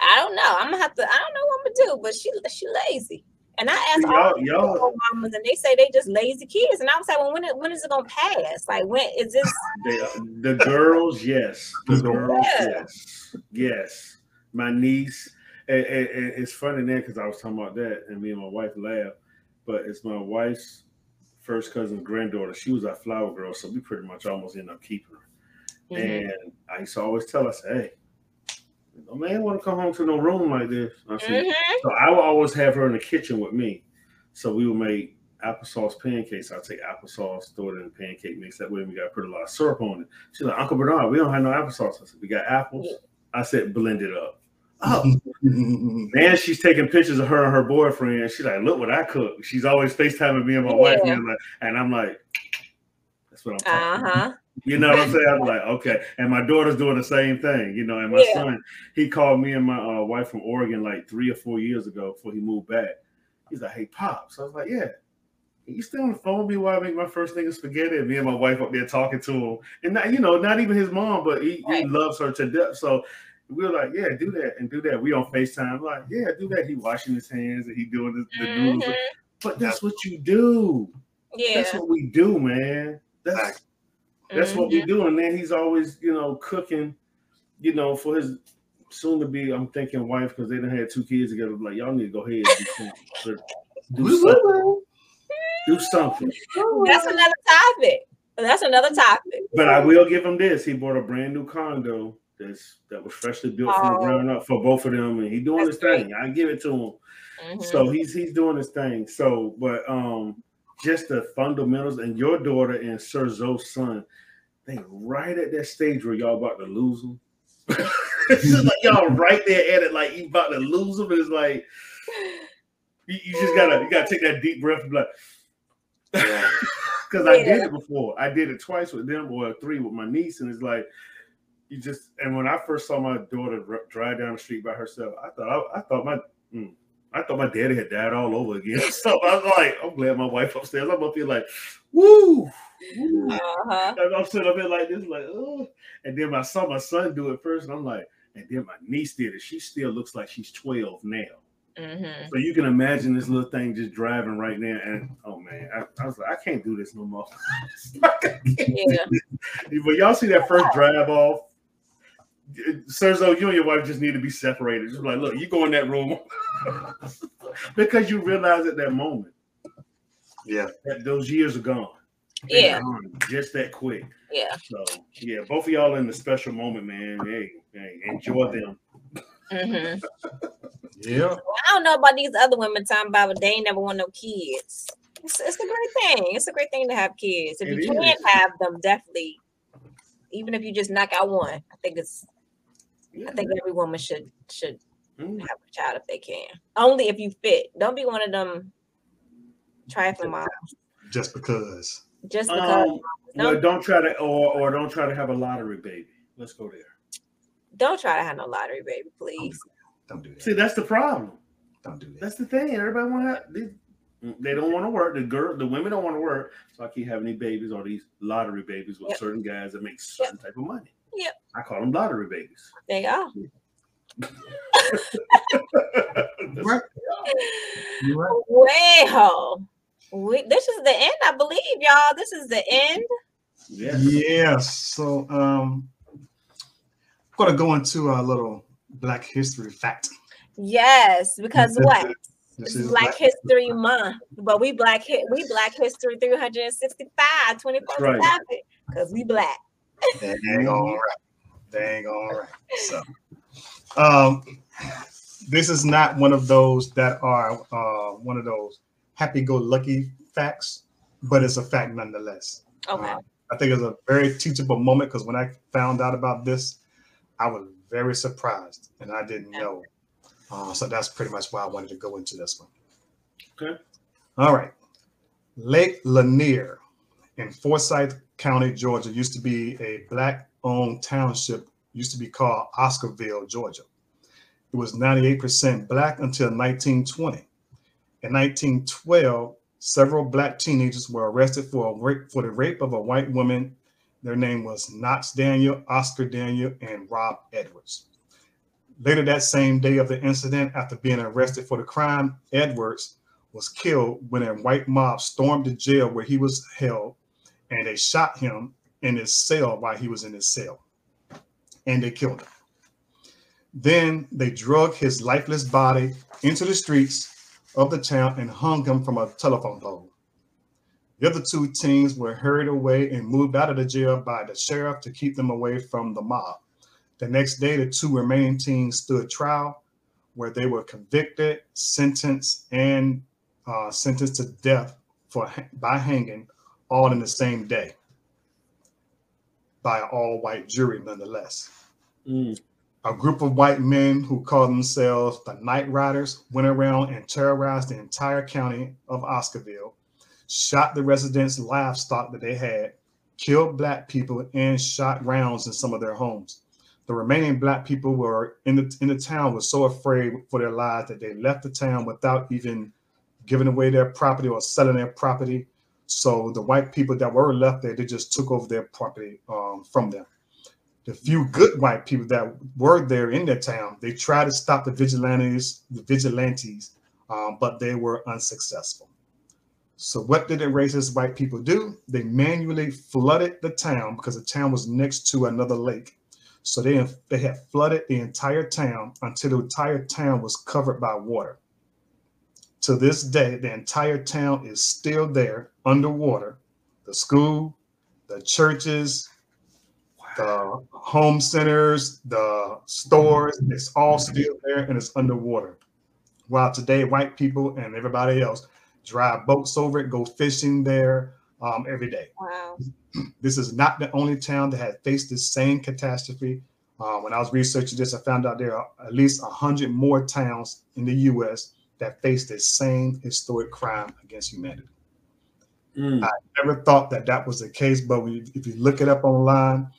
I don't know. I'm gonna have to. I don't know what I'm gonna do, but she she lazy. And I asked See, all y'all- y'all- mamas, and they say they just lazy kids. And I was like, well, when, when is it gonna pass? Like, when is this? *laughs* They, the girls, yes. The Yeah. girls, yes. Yes. My niece, and, and, and it's funny now because I was talking about that, and me and my wife laughed. But it's my wife's first cousin's granddaughter. She was our flower girl, so we pretty much almost ended up keeping her. Mhm. And I used to always tell us, hey, no man want to come home to no room like this. I said, Mhm. so I would always have her in the kitchen with me. So we would make applesauce pancakes. I'd take applesauce, throw it in the pancake mix. That way we got to put a lot of syrup on it. She's like, Uncle Bernard, we don't have no applesauce. I said, we got apples. Yeah. I said, blend it up. *laughs* Oh, Mm-hmm. man, she's taking pictures of her and her boyfriend. She's like, look what I cook. She's always FaceTiming me and my wife. Yeah. And I'm like, and I'm like, that's what I'm talking Uh about. Huh. You know what I'm *laughs* saying? I'm like, okay. And my daughter's doing the same thing, you know. And my Yeah. son, he called me and my uh, wife from Oregon like three or four years ago before he moved back. He's like, hey, Pops. I was like, yeah. You still on the phone with me while I make my first thing of spaghetti? And me and my wife up there talking to him. And not, you know, not even his mom, but he, he loves her to death. So we were like, yeah, do that and do that. We on FaceTime. I'm like, yeah, do that. He washing his hands and he doing the, the noodles. But that's what you do. Yeah. That's what we do, man. That's that's what we Mhm. do. And then he's always, you know, cooking, you know, for his soon to be, I'm thinking wife, because they done had two kids together. Like, y'all need to go ahead and do something. Do something. Do something. That's another topic. That's another topic. But I will give him this. He bought a brand new condo that's that was freshly built from the Oh. ground up for both of them, and he doing That's his thing. I give it to him. Mhm. So he's he's doing his thing. So, but um, just the fundamentals and your daughter and Sir Zoe's son, they right at that stage where y'all about to lose them. *laughs* it's just like y'all right there at it, like you about to lose them. And it's like you, you just gotta you gotta take that deep breath and be like, *laughs* because I did it before. I did it twice with them, or three with my niece, and it's like you just. And when I first saw my daughter drive down the street by herself, I thought I, I thought my mm, I thought my daddy had died all over again. *laughs* So I was like, I'm glad my wife upstairs. I'm up here like, woo. woo. Uh-huh. And I'm sitting up here like this, like, oh. And then I saw my son do it first, and I'm like, and then my niece did it. She still looks like she's 12 now. Mhm. So you can imagine this little thing just driving right now. And oh man, I, I was like, I can't do this no more. *laughs* Yeah. but y'all see that first drive off. Serzo, you and your wife just need to be separated. Just like, look, you go in that room *laughs* *laughs* because you realize at that moment Yeah. that those years are gone. They're Yeah. gone just that quick. Yeah. So yeah, both of y'all in the special moment, man. Hey, hey enjoy them. Mm-hmm. Yeah. I don't know about these other women talking about but they ain't never want no kids. It's, it's a great thing. It's a great thing to have kids. If It you can is. have them, definitely. Even if you just knock out one, I think it's. I think every woman should should Mm. have a child if they can. Only if you fit. Don't be one of them trifling moms Just because. just because. Um, No. well, don't try to or or don't try to have a lottery baby. Let's go there. don't try to have no lottery, baby, please. Don't do that. See, that's the problem. Don't do that. That's the thing. Everybody want to. They, they don't want to work. The girl, the women don't want to work. So I keep having these babies or these lottery babies with Yep. certain guys that make certain type of money. Yep. I call them lottery babies. They are. Right. *laughs* You're. Well, we, this is the end, I believe, y'all. This is the end. yeah. Yes. So um I'm gonna go into a little black history fact. Yes, because what? This It's is Black History Month, but we Black Hi- we Black History 365, 24 right. 7 because we Black. Dang all right. Dang all right. So um this is not one of those that are uh one of those happy-go-lucky facts, but it's a fact nonetheless. Okay. Uh, I think it's a very teachable moment because when I found out about this, I was very surprised and I didn't Yeah. know. Uh, so that's pretty much why I wanted to go into this one. Okay. All right. Lake Lanier in Forsyth County, Georgia, used to be a black owned township, used to be called Oscarville, Georgia. It was 98% black until 1920. In 1912, several black teenagers were arrested for, rape, for the rape of a white woman. Their name was Knox Daniel, Oscar Daniel, and Rob Edwards. Later that same day of the incident, after being arrested for the crime, Edwards was killed when a white mob stormed the jail where he was held and they shot him in his cell while he was in his cell and they killed him. Then they drug his lifeless body into the streets of the town and hung him from a telephone pole. The other two teens were hurried away and moved out of the jail by the sheriff to keep them away from the mob. The next day, the two remaining teens stood trial where they were convicted, sentenced, and uh, sentenced to death for by hanging, all in the same day, by an all-white jury, nonetheless. A group of white men who called themselves the Night Riders went around and terrorized the entire county of Oscarville, shot the residents' livestock that they had, killed black people, and shot rounds in some of their homes. The remaining black people were in the in the town were so afraid for their lives that they left the town without even giving away their property or selling their property. So the white people that were left there, they just took over their property um, from them. The few good white people that were there in their town, they tried to stop the vigilantes, the vigilantes, um, but they were unsuccessful. So what did the racist white people do? They manually flooded the town because the town was next to another lake. So they, they had flooded the entire town until the entire town was covered by water. To this day, the entire town is still there underwater. The school, the churches, the home centers, the stores, it's all still there and it's underwater. While today, white people and everybody else drive boats over it, go fishing there um, every day. Wow. *clears throat* This is not the only town that had faced the same catastrophe. Uh, when I was researching this, I found out there are at least 100 more towns in the U.S. that faced the same historic crime against humanity. Mm. I never thought that that was the case, but we, if you look it up online,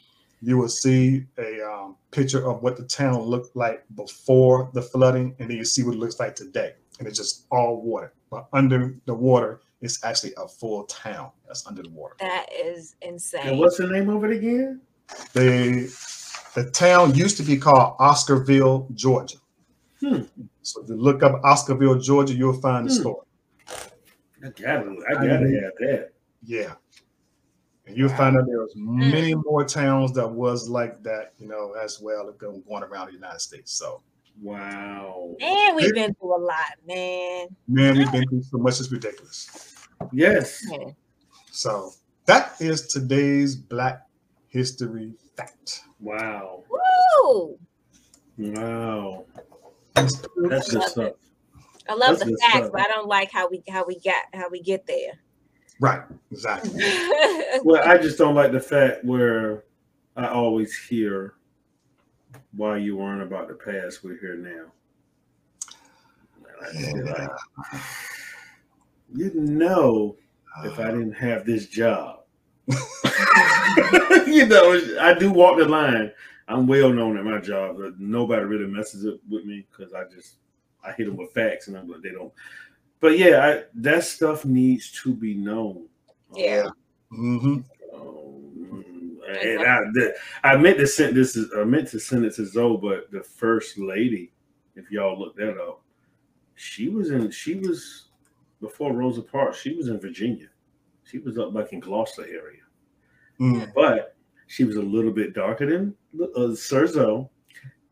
you will see a um, picture of what the town looked like before the flooding, and then you see what it looks like today. And it's just all water. But under the water, it's actually a full town that's under the water. That is And insane. what's the name of it again? The the town used to be called Oscarville, Georgia. Hmm. So if you look up Oscarville, Georgia, you'll find the Hmm. story. I gotta, I gotta have that. Yeah. And you'll find out there was mm. many more towns that was like that, you know, as well going going around the United States. So Wow. Man, we've been through a lot, man. man, we've been through so much it's ridiculous. Yes. Man. So that is today's Black History fact. Wow. Woo! Wow. That's good stuff. I love That's the good facts, stuff. but I don't like how we how we got how we get there. Right, exactly. *laughs* Well, I just don't like the fact where I always hear why you weren't about the past. We're here now. And I just feel like, you know, if I didn't have this job, *laughs* you know, I do walk the line. I'm well known at my job, but nobody really messes up with me because I just I hit them with facts, and I'm like they don't. But yeah, I, that stuff needs to be known. yeah. hmm Um, and I, the, I meant to send this. I meant to send it to Zoe, but the first lady, if y'all look that up, she was in. She was before Rosa Parks. She was in Virginia. She was up like in Gloucester area, Mm. but she was a little bit darker than uh, Sir Zoe,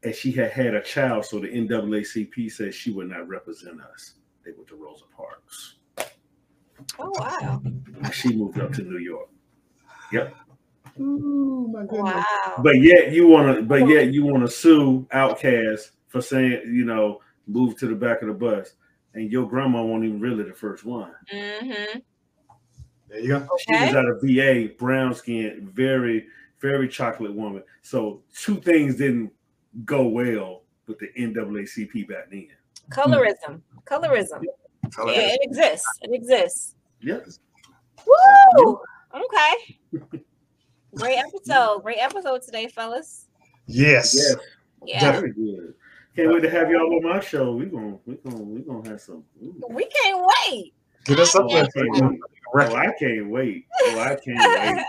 and she had had a child. So the NAACP said she would not represent us. They went to Rosa Parks. Oh wow. She moved up to New York. Yep. Ooh, my goodness. Wow. But yet you want to, but yet you want to sue OutKast for saying, you know, move to the back of the bus, and your grandma won't even really the first one. Mm-hmm. There you go. She was Okay. out of VA, brown skin, very, very chocolate woman. So two things didn't go well with the NAACP back then. Hmm. Colorism. Colorism. Color Yeah, it exists. It exists. Yes. Woo! Okay. Great episode. Great episode today, fellas. Yes. Yes. Yeah. Very good. Can't wait to have y'all on my show. We gonna, we gonna, we gonna have some. ooh. We can't wait. Get us up there. for. Oh, I can't wait. Oh, I can't wait.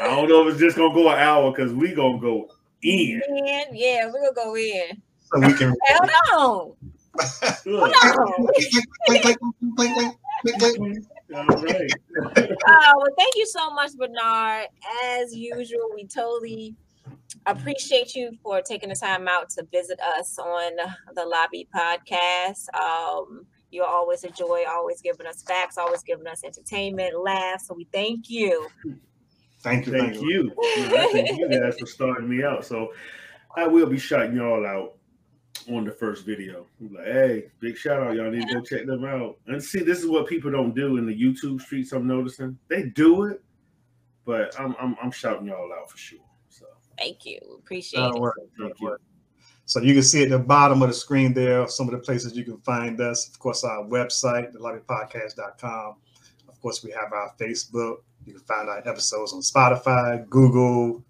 I don't know if it's just gonna go an hour because we gonna go in. In. Yeah, we're gonna go in. So we can. Hold on. Look, Hold all right. *laughs* Oh, well, thank you so much, Bernard. As usual, we totally appreciate you for taking the time out to visit us on the Lobby Podcast. Um, you're always a joy, always giving us facts, always giving us entertainment, laughs. So we thank you. Thank you. Thank you. No, I thank you guys for starting me out. So I will be shouting y'all out on the first video. I'm like, hey, big shout out. Y'all need to go check them out. And see, this is what people don't do in the YouTube streets. I'm noticing they do it, but I'm I'm, I'm shouting y'all out for sure. So Thank you. Appreciate That'll it. work. thank That'll you. So you can see at the bottom of the screen there some of the places you can find us. Of course, our website, thelobbypodcast.com. Of course, we have our Facebook. You can find our episodes on Spotify, Google,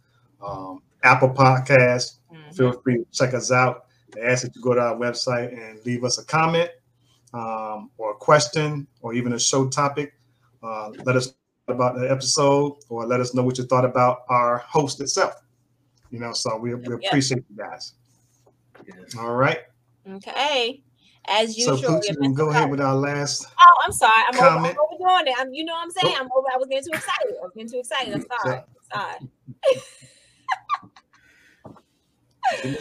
um, Apple Podcasts. Mhm. Feel free to check us out. I ask that you go to our website and leave us a comment um, or a question or even a show topic. Uh, let us know about the episode or let us know what you thought about our host itself. You know, so we, we Yeah. appreciate you guys. Yes. All right. Okay. As So, usual, Pooch, your you can go ahead with our last. Oh, I'm sorry. I'm, over, I'm overdoing it. I'm, you know what I'm saying? Oh. I'm over. I was getting too excited. I was getting too excited. I'm sorry. Sorry.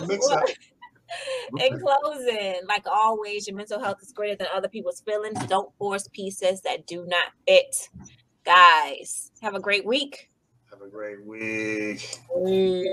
*laughs* Mix *laughs* up. In closing, like always, your mental health is greater than other people's feelings. Don't force pieces that do not fit. Guys, have a great week. Have a great week. Mm.